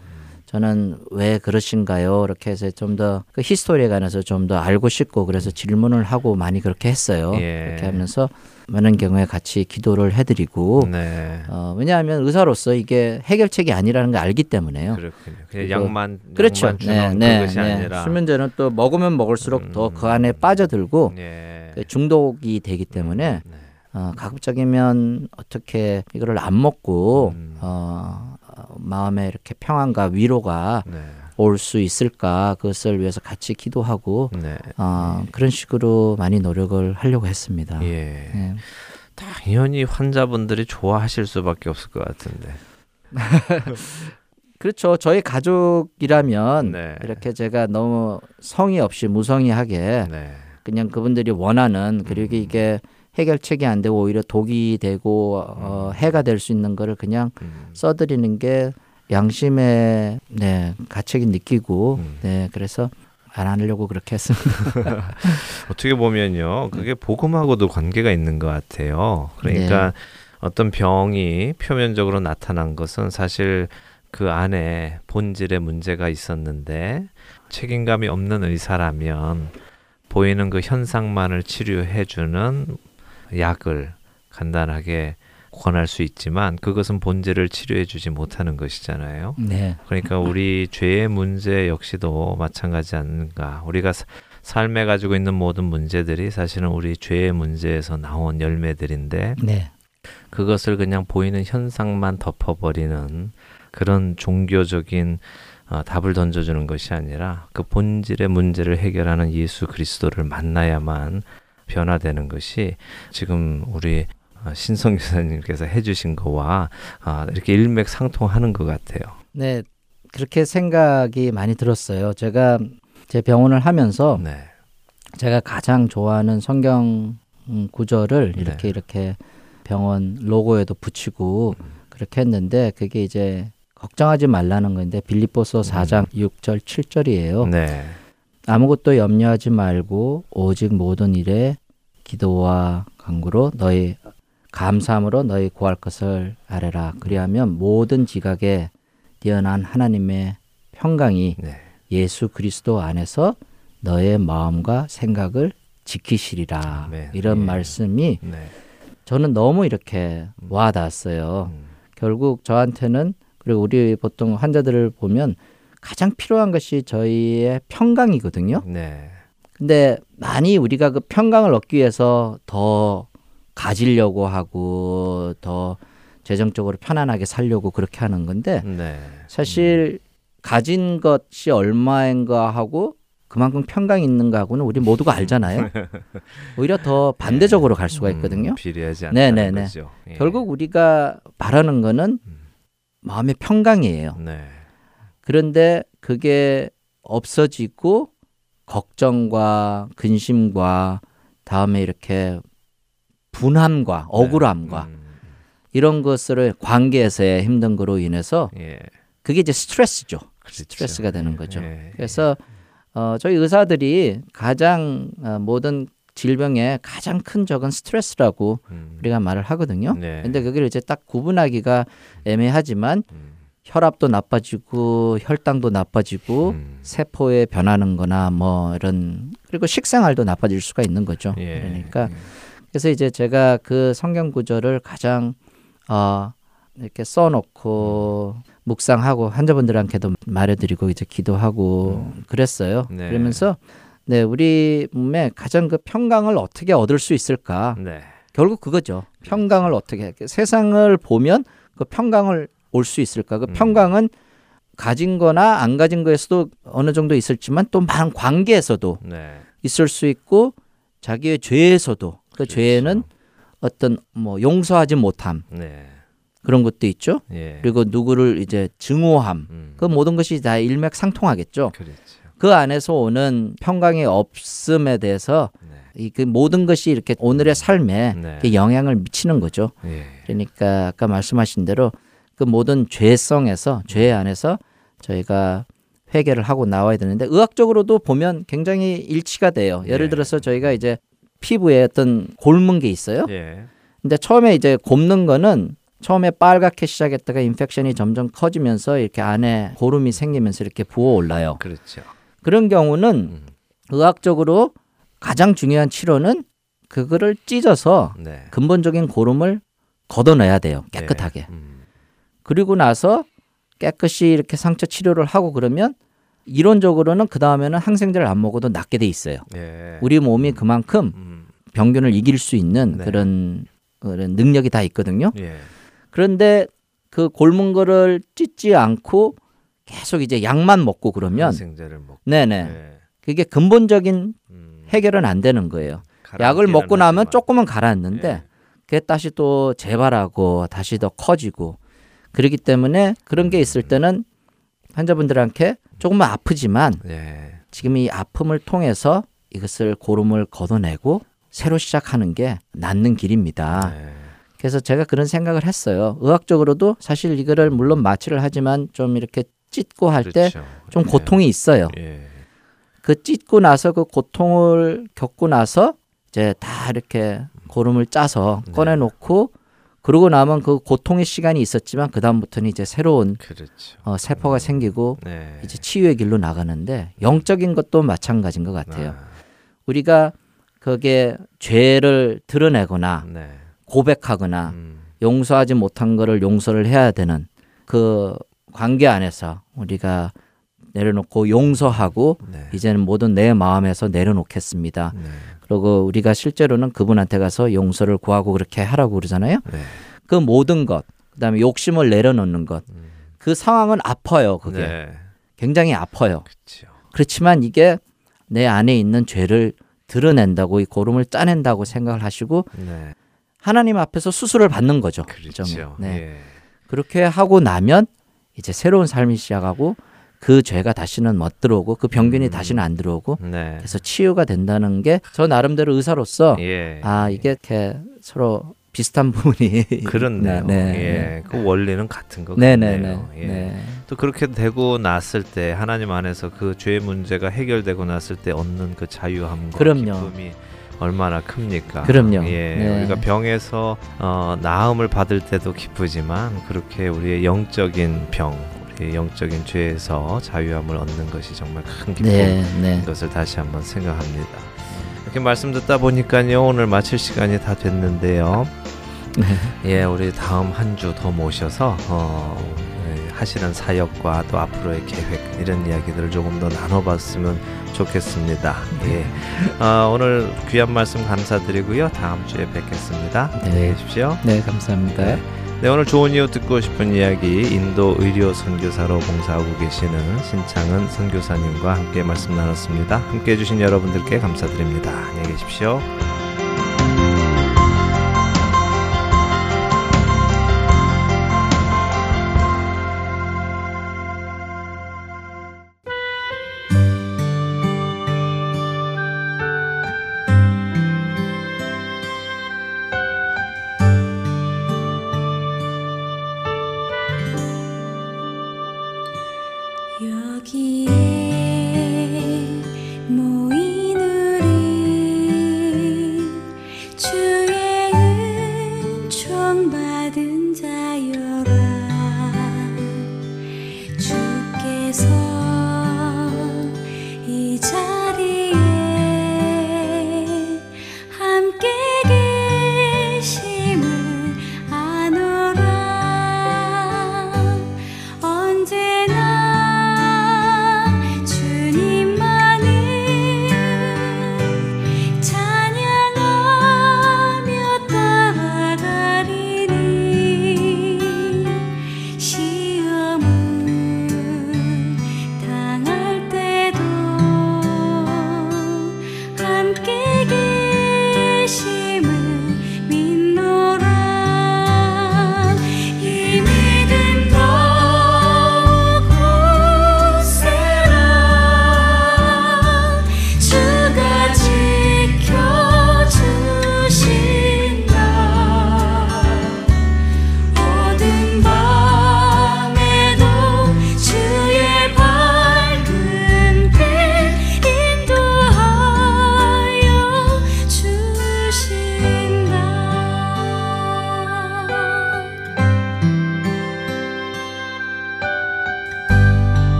저는 왜 그러신가요? 이렇게 해서 좀 더 그 히스토리에 관해서 좀 더 알고 싶고 그래서 질문을 하고 많이 그렇게 했어요. 예. 그렇게 하면서 많은 경우에 같이 기도를 해드리고 네. 어, 왜냐하면 의사로서 이게 해결책이 아니라는 걸 알기 때문에요. 그렇군요. 그냥 양만 그렇죠. 양만 주는 그것이 아니라 수면제는 또 먹으면 먹을수록 더 음. 그 안에 빠져들고 예. 그 중독이 되기 때문에 네. 어, 가급적이면 어떻게 이거를 안 먹고 음. 어, 어, 마음에 이렇게 평안과 위로가 네. 올 수 있을까 그것을 위해서 같이 기도하고 네. 어, 그런 식으로 많이 노력을 하려고 했습니다. 예. 예. 당연히 환자분들이 좋아하실 수밖에 없을 것 같은데. 그렇죠. 저희 가족이라면 네. 이렇게 제가 너무 성의 없이 무성의하게 네. 그냥 그분들이 원하는 그리고 음. 이게 해결책이 안 되고 오히려 독이 되고 어, 해가 될 수 있는 거를 그냥 음. 써드리는 게 양심의 네 가책이 느끼고 음. 네 그래서 안 하려고 그렇게 했습니다. 어떻게 보면요, 그게 복음하고도 관계가 있는 것 같아요. 그러니까 네. 어떤 병이 표면적으로 나타난 것은 사실 그 안에 본질의 문제가 있었는데 책임감이 없는 의사라면 보이는 그 현상만을 치료해주는 약을 간단하게 권할 수 있지만 그것은 본질을 치료해 주지 못하는 것이잖아요. 네, 그러니까 우리 죄의 문제 역시도 마찬가지 않는가. 우리가 사- 삶에 가지고 있는 모든 문제들이 사실은 우리 죄의 문제에서 나온 열매들인데 네, 그것을 그냥 보이는 현상만 덮어버리는 그런 종교적인 어, 답을 던져주는 것이 아니라 그 본질의 문제를 해결하는 예수 그리스도를 만나야만 변화되는 것이 지금 우리 어, 신성 교사님께서 해주신 거와 아, 이렇게 일맥상통하는 것 같아요. 네 그렇게 생각이 많이 들었어요. 제가 제 병원을 하면서 네. 제가 가장 좋아하는 성경 음, 구절을 네. 이렇게 이렇게 병원 로고에도 붙이고 음. 그렇게 했는데 그게 이제 걱정하지 말라는 건데 빌립보서 4장 6절 7절이에요. 음. 네. 아무것도 염려하지 말고 오직 모든 일에 기도와 간구로 너희 감사함으로 너희 구할 것을 아뢰라. 그리하면 모든 지각에 뛰어난 하나님의 평강이 네. 예수 그리스도 안에서 너의 마음과 생각을 지키시리라. 아멘. 이런 예. 말씀이 네. 저는 너무 이렇게 와 닿았어요. 음. 결국 저한테는 그리고 우리 보통 환자들을 보면 가장 필요한 것이 저희의 평강이거든요. 네. 근데 많이 우리가 그 평강을 얻기 위해서 더 가지려고 하고 더 재정적으로 편안하게 살려고 그렇게 하는 건데 네. 사실 가진 것이 얼마인가 하고 그만큼 평강이 있는가 하고는 우리 모두가 알잖아요. 오히려 더 반대적으로 갈 수가 있거든요. 음, 비례하지 않다는 네네네. 거죠. 예. 결국 우리가 바라는 거는 음. 마음의 평강이에요. 네. 그런데 그게 없어지고 걱정과 근심과 다음에 이렇게 분함과 억울함과 음, 이런 것을 관계에서의 힘든 거로 인해서 예. 그게 이제 스트레스죠. 그렇죠. 스트레스가 되는 거죠. 예. 그래서 어, 저희 의사들이 가장 어, 모든 질병의 가장 큰 적은 스트레스라고 음. 우리가 말을 하거든요. 네. 근데 그걸 이제 딱 구분하기가 애매하지만 음. 혈압도 나빠지고 혈당도 나빠지고 음. 세포에 변하는 거나 뭐 이런 그리고 식생활도 나빠질 수가 있는 거죠. 예. 그러니까 그래서 이제 제가 그 성경 구절을 가장 어 이렇게 써놓고 묵상하고 환자분들한테도 말해드리고 이제 기도하고 그랬어요. 네. 그러면서 네 우리 몸에 가장 그 평강을 어떻게 얻을 수 있을까? 네. 결국 그거죠. 평강을 어떻게 세상을 보면 그 평강을 올 수 있을까? 그 음. 평강은 가진 거나 안 가진 거에서도 어느 정도 있을지만 또 많은 관계에서도 네. 있을 수 있고 자기의 죄에서도 그 그렇죠. 죄에는 어떤 뭐 용서하지 못함 네. 그런 것도 있죠. 예. 그리고 누구를 이제 증오함 음. 그 모든 것이 다 일맥상통하겠죠. 그렇죠. 그 안에서 오는 평강의 없음에 대해서 네. 이그 모든 것이 이렇게 오늘의 삶에 네. 영향을 미치는 거죠. 예. 그러니까 아까 말씀하신 대로 그 모든 죄성에서 죄 안에서 저희가 회개를 하고 나와야 되는데 의학적으로도 보면 굉장히 일치가 돼요. 예를 예. 들어서 저희가 이제 피부에 어떤 곪은 게 있어요. 예. 근데 처음에 이제 곪는 거는 처음에 빨갛게 시작했다가 인펙션이 점점 커지면서 이렇게 안에 고름이 생기면서 이렇게 부어 올라요. 그렇죠. 그런 경우는 음. 의학적으로 가장 중요한 치료는 그거를 찢어서 네. 근본적인 고름을 걷어내야 돼요. 깨끗하게. 네. 음. 그리고 나서 깨끗이 이렇게 상처 치료를 하고 그러면 이론적으로는 그 다음에는 항생제를 안 먹어도 낫게 돼 있어요. 예. 우리 몸이 그만큼 음. 병균을 이길 수 있는 네. 그런 그런 능력이 다 있거든요. 예. 그런데 그 골문 거를 찢지 않고 계속 이제 약만 먹고 그러면 항생제를 먹고. 네네 예. 그게 근본적인 음. 해결은 안 되는 거예요. 약을 먹고 나면. 조금은 가라앉는데 예. 그게 다시 또 재발하고 다시 더 커지고 그렇기 때문에 그런 게 있을 때는 환자분들한테 조금만 아프지만 예. 지금 이 아픔을 통해서 이것을 고름을 걷어내고 새로 시작하는 게 낫는 길입니다. 예. 그래서 제가 그런 생각을 했어요. 의학적으로도 사실 이거를 물론 마취를 하지만 좀 이렇게 찢고 할 때좀 그렇죠. 고통이 있어요. 예. 예. 그 찢고 나서 그 고통을 겪고 나서 이제 다 이렇게 고름을 짜서 네. 꺼내놓고 그러고 나면 그 고통의 시간이 있었지만 그 다음부터는 이제 새로운 그렇죠. 어, 세포가 생기고 네. 이제 치유의 길로 나가는데 영적인 것도 마찬가지인 것 같아요. 아, 우리가 그게 죄를 드러내거나 네. 고백하거나 음. 용서하지 못한 거를 용서를 해야 되는 그 관계 안에서 우리가 내려놓고 용서하고 네. 이제는 모든 내 마음에서 내려놓겠습니다. 네. 그리고 우리가 실제로는 그분한테 가서 용서를 구하고 그렇게 하라고 그러잖아요. 네. 그 모든 것, 그다음에 욕심을 내려놓는 것, 음. 그 상황은 아파요. 그게 네. 굉장히 아파요. 그렇죠. 그렇지만 이게 내 안에 있는 죄를 드러낸다고 이 고름을 짜낸다고 생각을 하시고 네. 하나님 앞에서 수술을 받는 거죠. 그렇죠. 좀. 네. 예. 그렇게 하고 나면 이제 새로운 삶이 시작하고 그 죄가 다시는 못 들어오고 그 병균이 음. 다시는 안 들어오고 네. 그래서 치유가 된다는 게 저 나름대로 의사로서 예. 아 이게 이렇게 서로 비슷한 부분이 그렇네요. 네, 네. 예. 그 원리는 같은 것 네네네. 같네요. 예. 네. 또 그렇게 되고 났을 때 하나님 안에서 그죄 문제가 해결되고 났을 때 얻는 그 자유함과 그럼요. 기쁨이 얼마나 큽니까? 그럼요. 예, 네. 우리가 병에서 어, 나음을 받을 때도 기쁘지만 그렇게 우리의 영적인 병, 영적인 죄에서 자유함을 얻는 것이 정말 큰 기쁨. 네, 네. 것을 다시 한번 생각합니다. 이렇게 말씀 듣다 보니까요 오늘 마칠 시간이 다 됐는데요. 예, 우리 다음 한 주 더 모셔서 어, 예, 하시는 사역과 또 앞으로의 계획 이런 이야기들을 조금 더 나눠봤으면 좋겠습니다. 예, 아, 오늘 귀한 말씀 감사드리고요. 다음 주에 뵙겠습니다. 네. 안녕히 계십시오. 네, 감사합니다. 네, 오늘 좋은 이유 듣고 싶은 이야기 인도 의료 선교사로 봉사하고 계시는 신창은 선교사님과 함께 말씀 나눴습니다. 함께 해주신 여러분들께 감사드립니다. 안녕히 계십시오.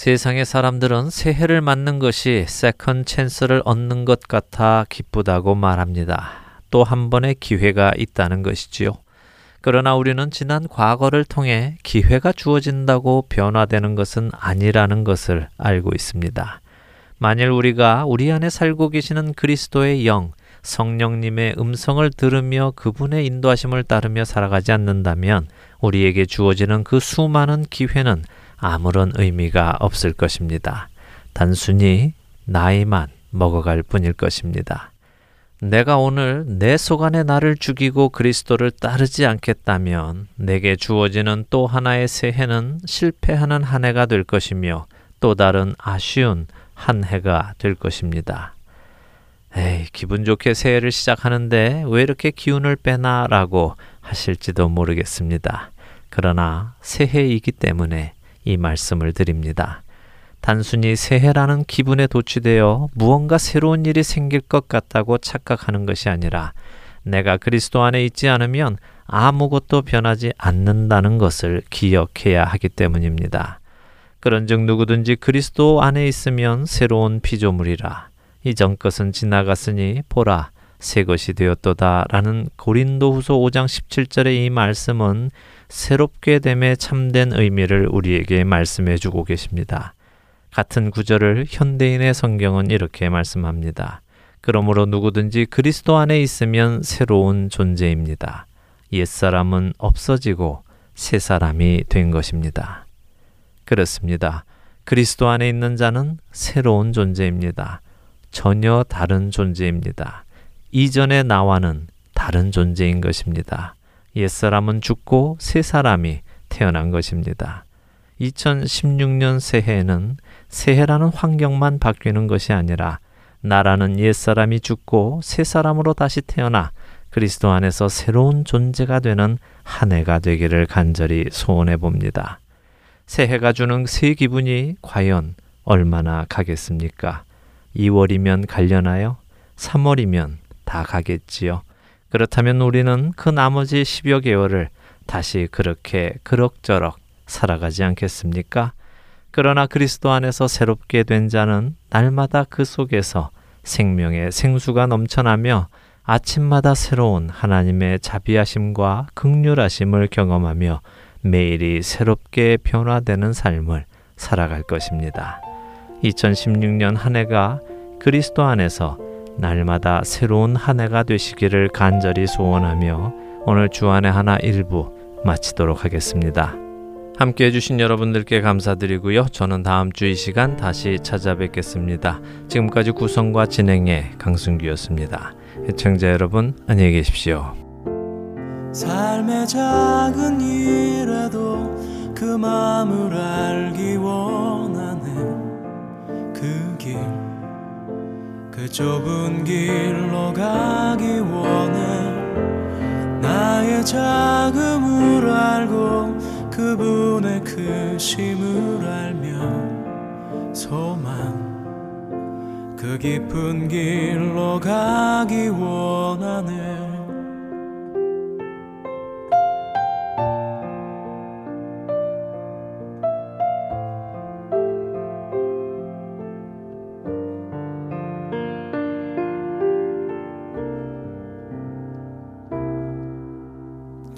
세상의 사람들은 새해를 맞는 것이 second chance를 얻는 것 같아 기쁘다고 말합니다. 또 한 번의 기회가 있다는 것이지요. 그러나 우리는 지난 과거를 통해 기회가 주어진다고 변화되는 것은 아니라는 것을 알고 있습니다. 만일 우리가 우리 안에 살고 계시는 그리스도의 영, 성령님의 음성을 들으며 그분의 인도하심을 따르며 살아가지 않는다면 우리에게 주어지는 그 수많은 기회는 아무런 의미가 없을 것입니다. 단순히 나이만 먹어갈 뿐일 것입니다. 내가 오늘 내 속안에 나를 죽이고 그리스도를 따르지 않겠다면 내게 주어지는 또 하나의 새해는 실패하는 한 해가 될 것이며 또 다른 아쉬운 한 해가 될 것입니다. 에이, 기분 좋게 새해를 시작하는데 왜 이렇게 기운을 빼나 라고 하실지도 모르겠습니다. 그러나 새해이기 때문에 이 말씀을 드립니다. 단순히 새해라는 기분에 도취되어 무언가 새로운 일이 생길 것 같다고 착각하는 것이 아니라 내가 그리스도 안에 있지 않으면 아무것도 변하지 않는다는 것을 기억해야 하기 때문입니다. 그런즉 누구든지 그리스도 안에 있으면 새로운 피조물이라 이전 것은 지나갔으니 보라 새 것이 되었도다라는 고린도후서 5장 17절의 이 말씀은 새롭게 됨에 참된 의미를 우리에게 말씀해 주고 계십니다. 같은 구절을 현대인의 성경은 이렇게 말씀합니다. 그러므로 누구든지 그리스도 안에 있으면 새로운 존재입니다. 옛사람은 없어지고 새 사람이 된 것입니다. 그렇습니다. 그리스도 안에 있는 자는 새로운 존재입니다. 전혀 다른 존재입니다. 이전의 나와는 다른 존재인 것입니다. 옛사람은 죽고 새 사람이 태어난 것입니다. 2016년 새해에는 새해라는 환경만 바뀌는 것이 아니라 나라는 옛사람이 죽고 새 사람으로 다시 태어나 그리스도 안에서 새로운 존재가 되는 한 해가 되기를 간절히 소원해 봅니다. 새해가 주는 새 기분이 과연 얼마나 가겠습니까? 2월이면 갈려나요? 3월이면 다 가겠지요. 그렇다면 우리는 그 나머지 10여 개월을 다시 그렇게 그럭저럭 살아가지 않겠습니까? 그러나 그리스도 안에서 새롭게 된 자는 날마다 그 속에서 생명의 생수가 넘쳐나며 아침마다 새로운 하나님의 자비하심과 극률하심을 경험하며 매일이 새롭게 변화되는 삶을 살아갈 것입니다. 2016년 한 해가 그리스도 안에서 날마다 새로운 한 해가 되시기를 간절히 소원하며 오늘 주안의 하나 일부 마치도록 하겠습니다. 함께 해주신 여러분들께 감사드리고요. 저는 다음 주 이 시간 다시 찾아뵙겠습니다. 지금까지 구성과 진행의 강순기였습니다. 애청자 여러분, 안녕히 계십시오. 삶의 작은 일에도 그 마음을 알기 원하네 그 길, 그 좁은 길로 가기 원해. 나의 자금을 알고 그분의 크심을 알며 소망. 그 깊은 길로 가기 원하네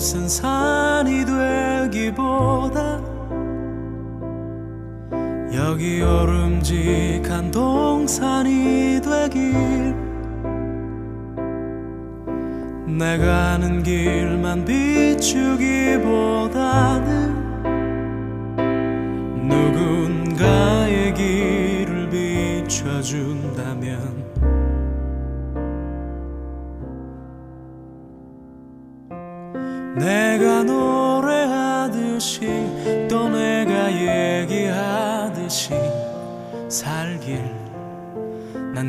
솟은 산이 되기보다 여기 오름직한 동산이 되길. 내가 아는 길만 비추기보다는 누군가의 길을 비춰준다면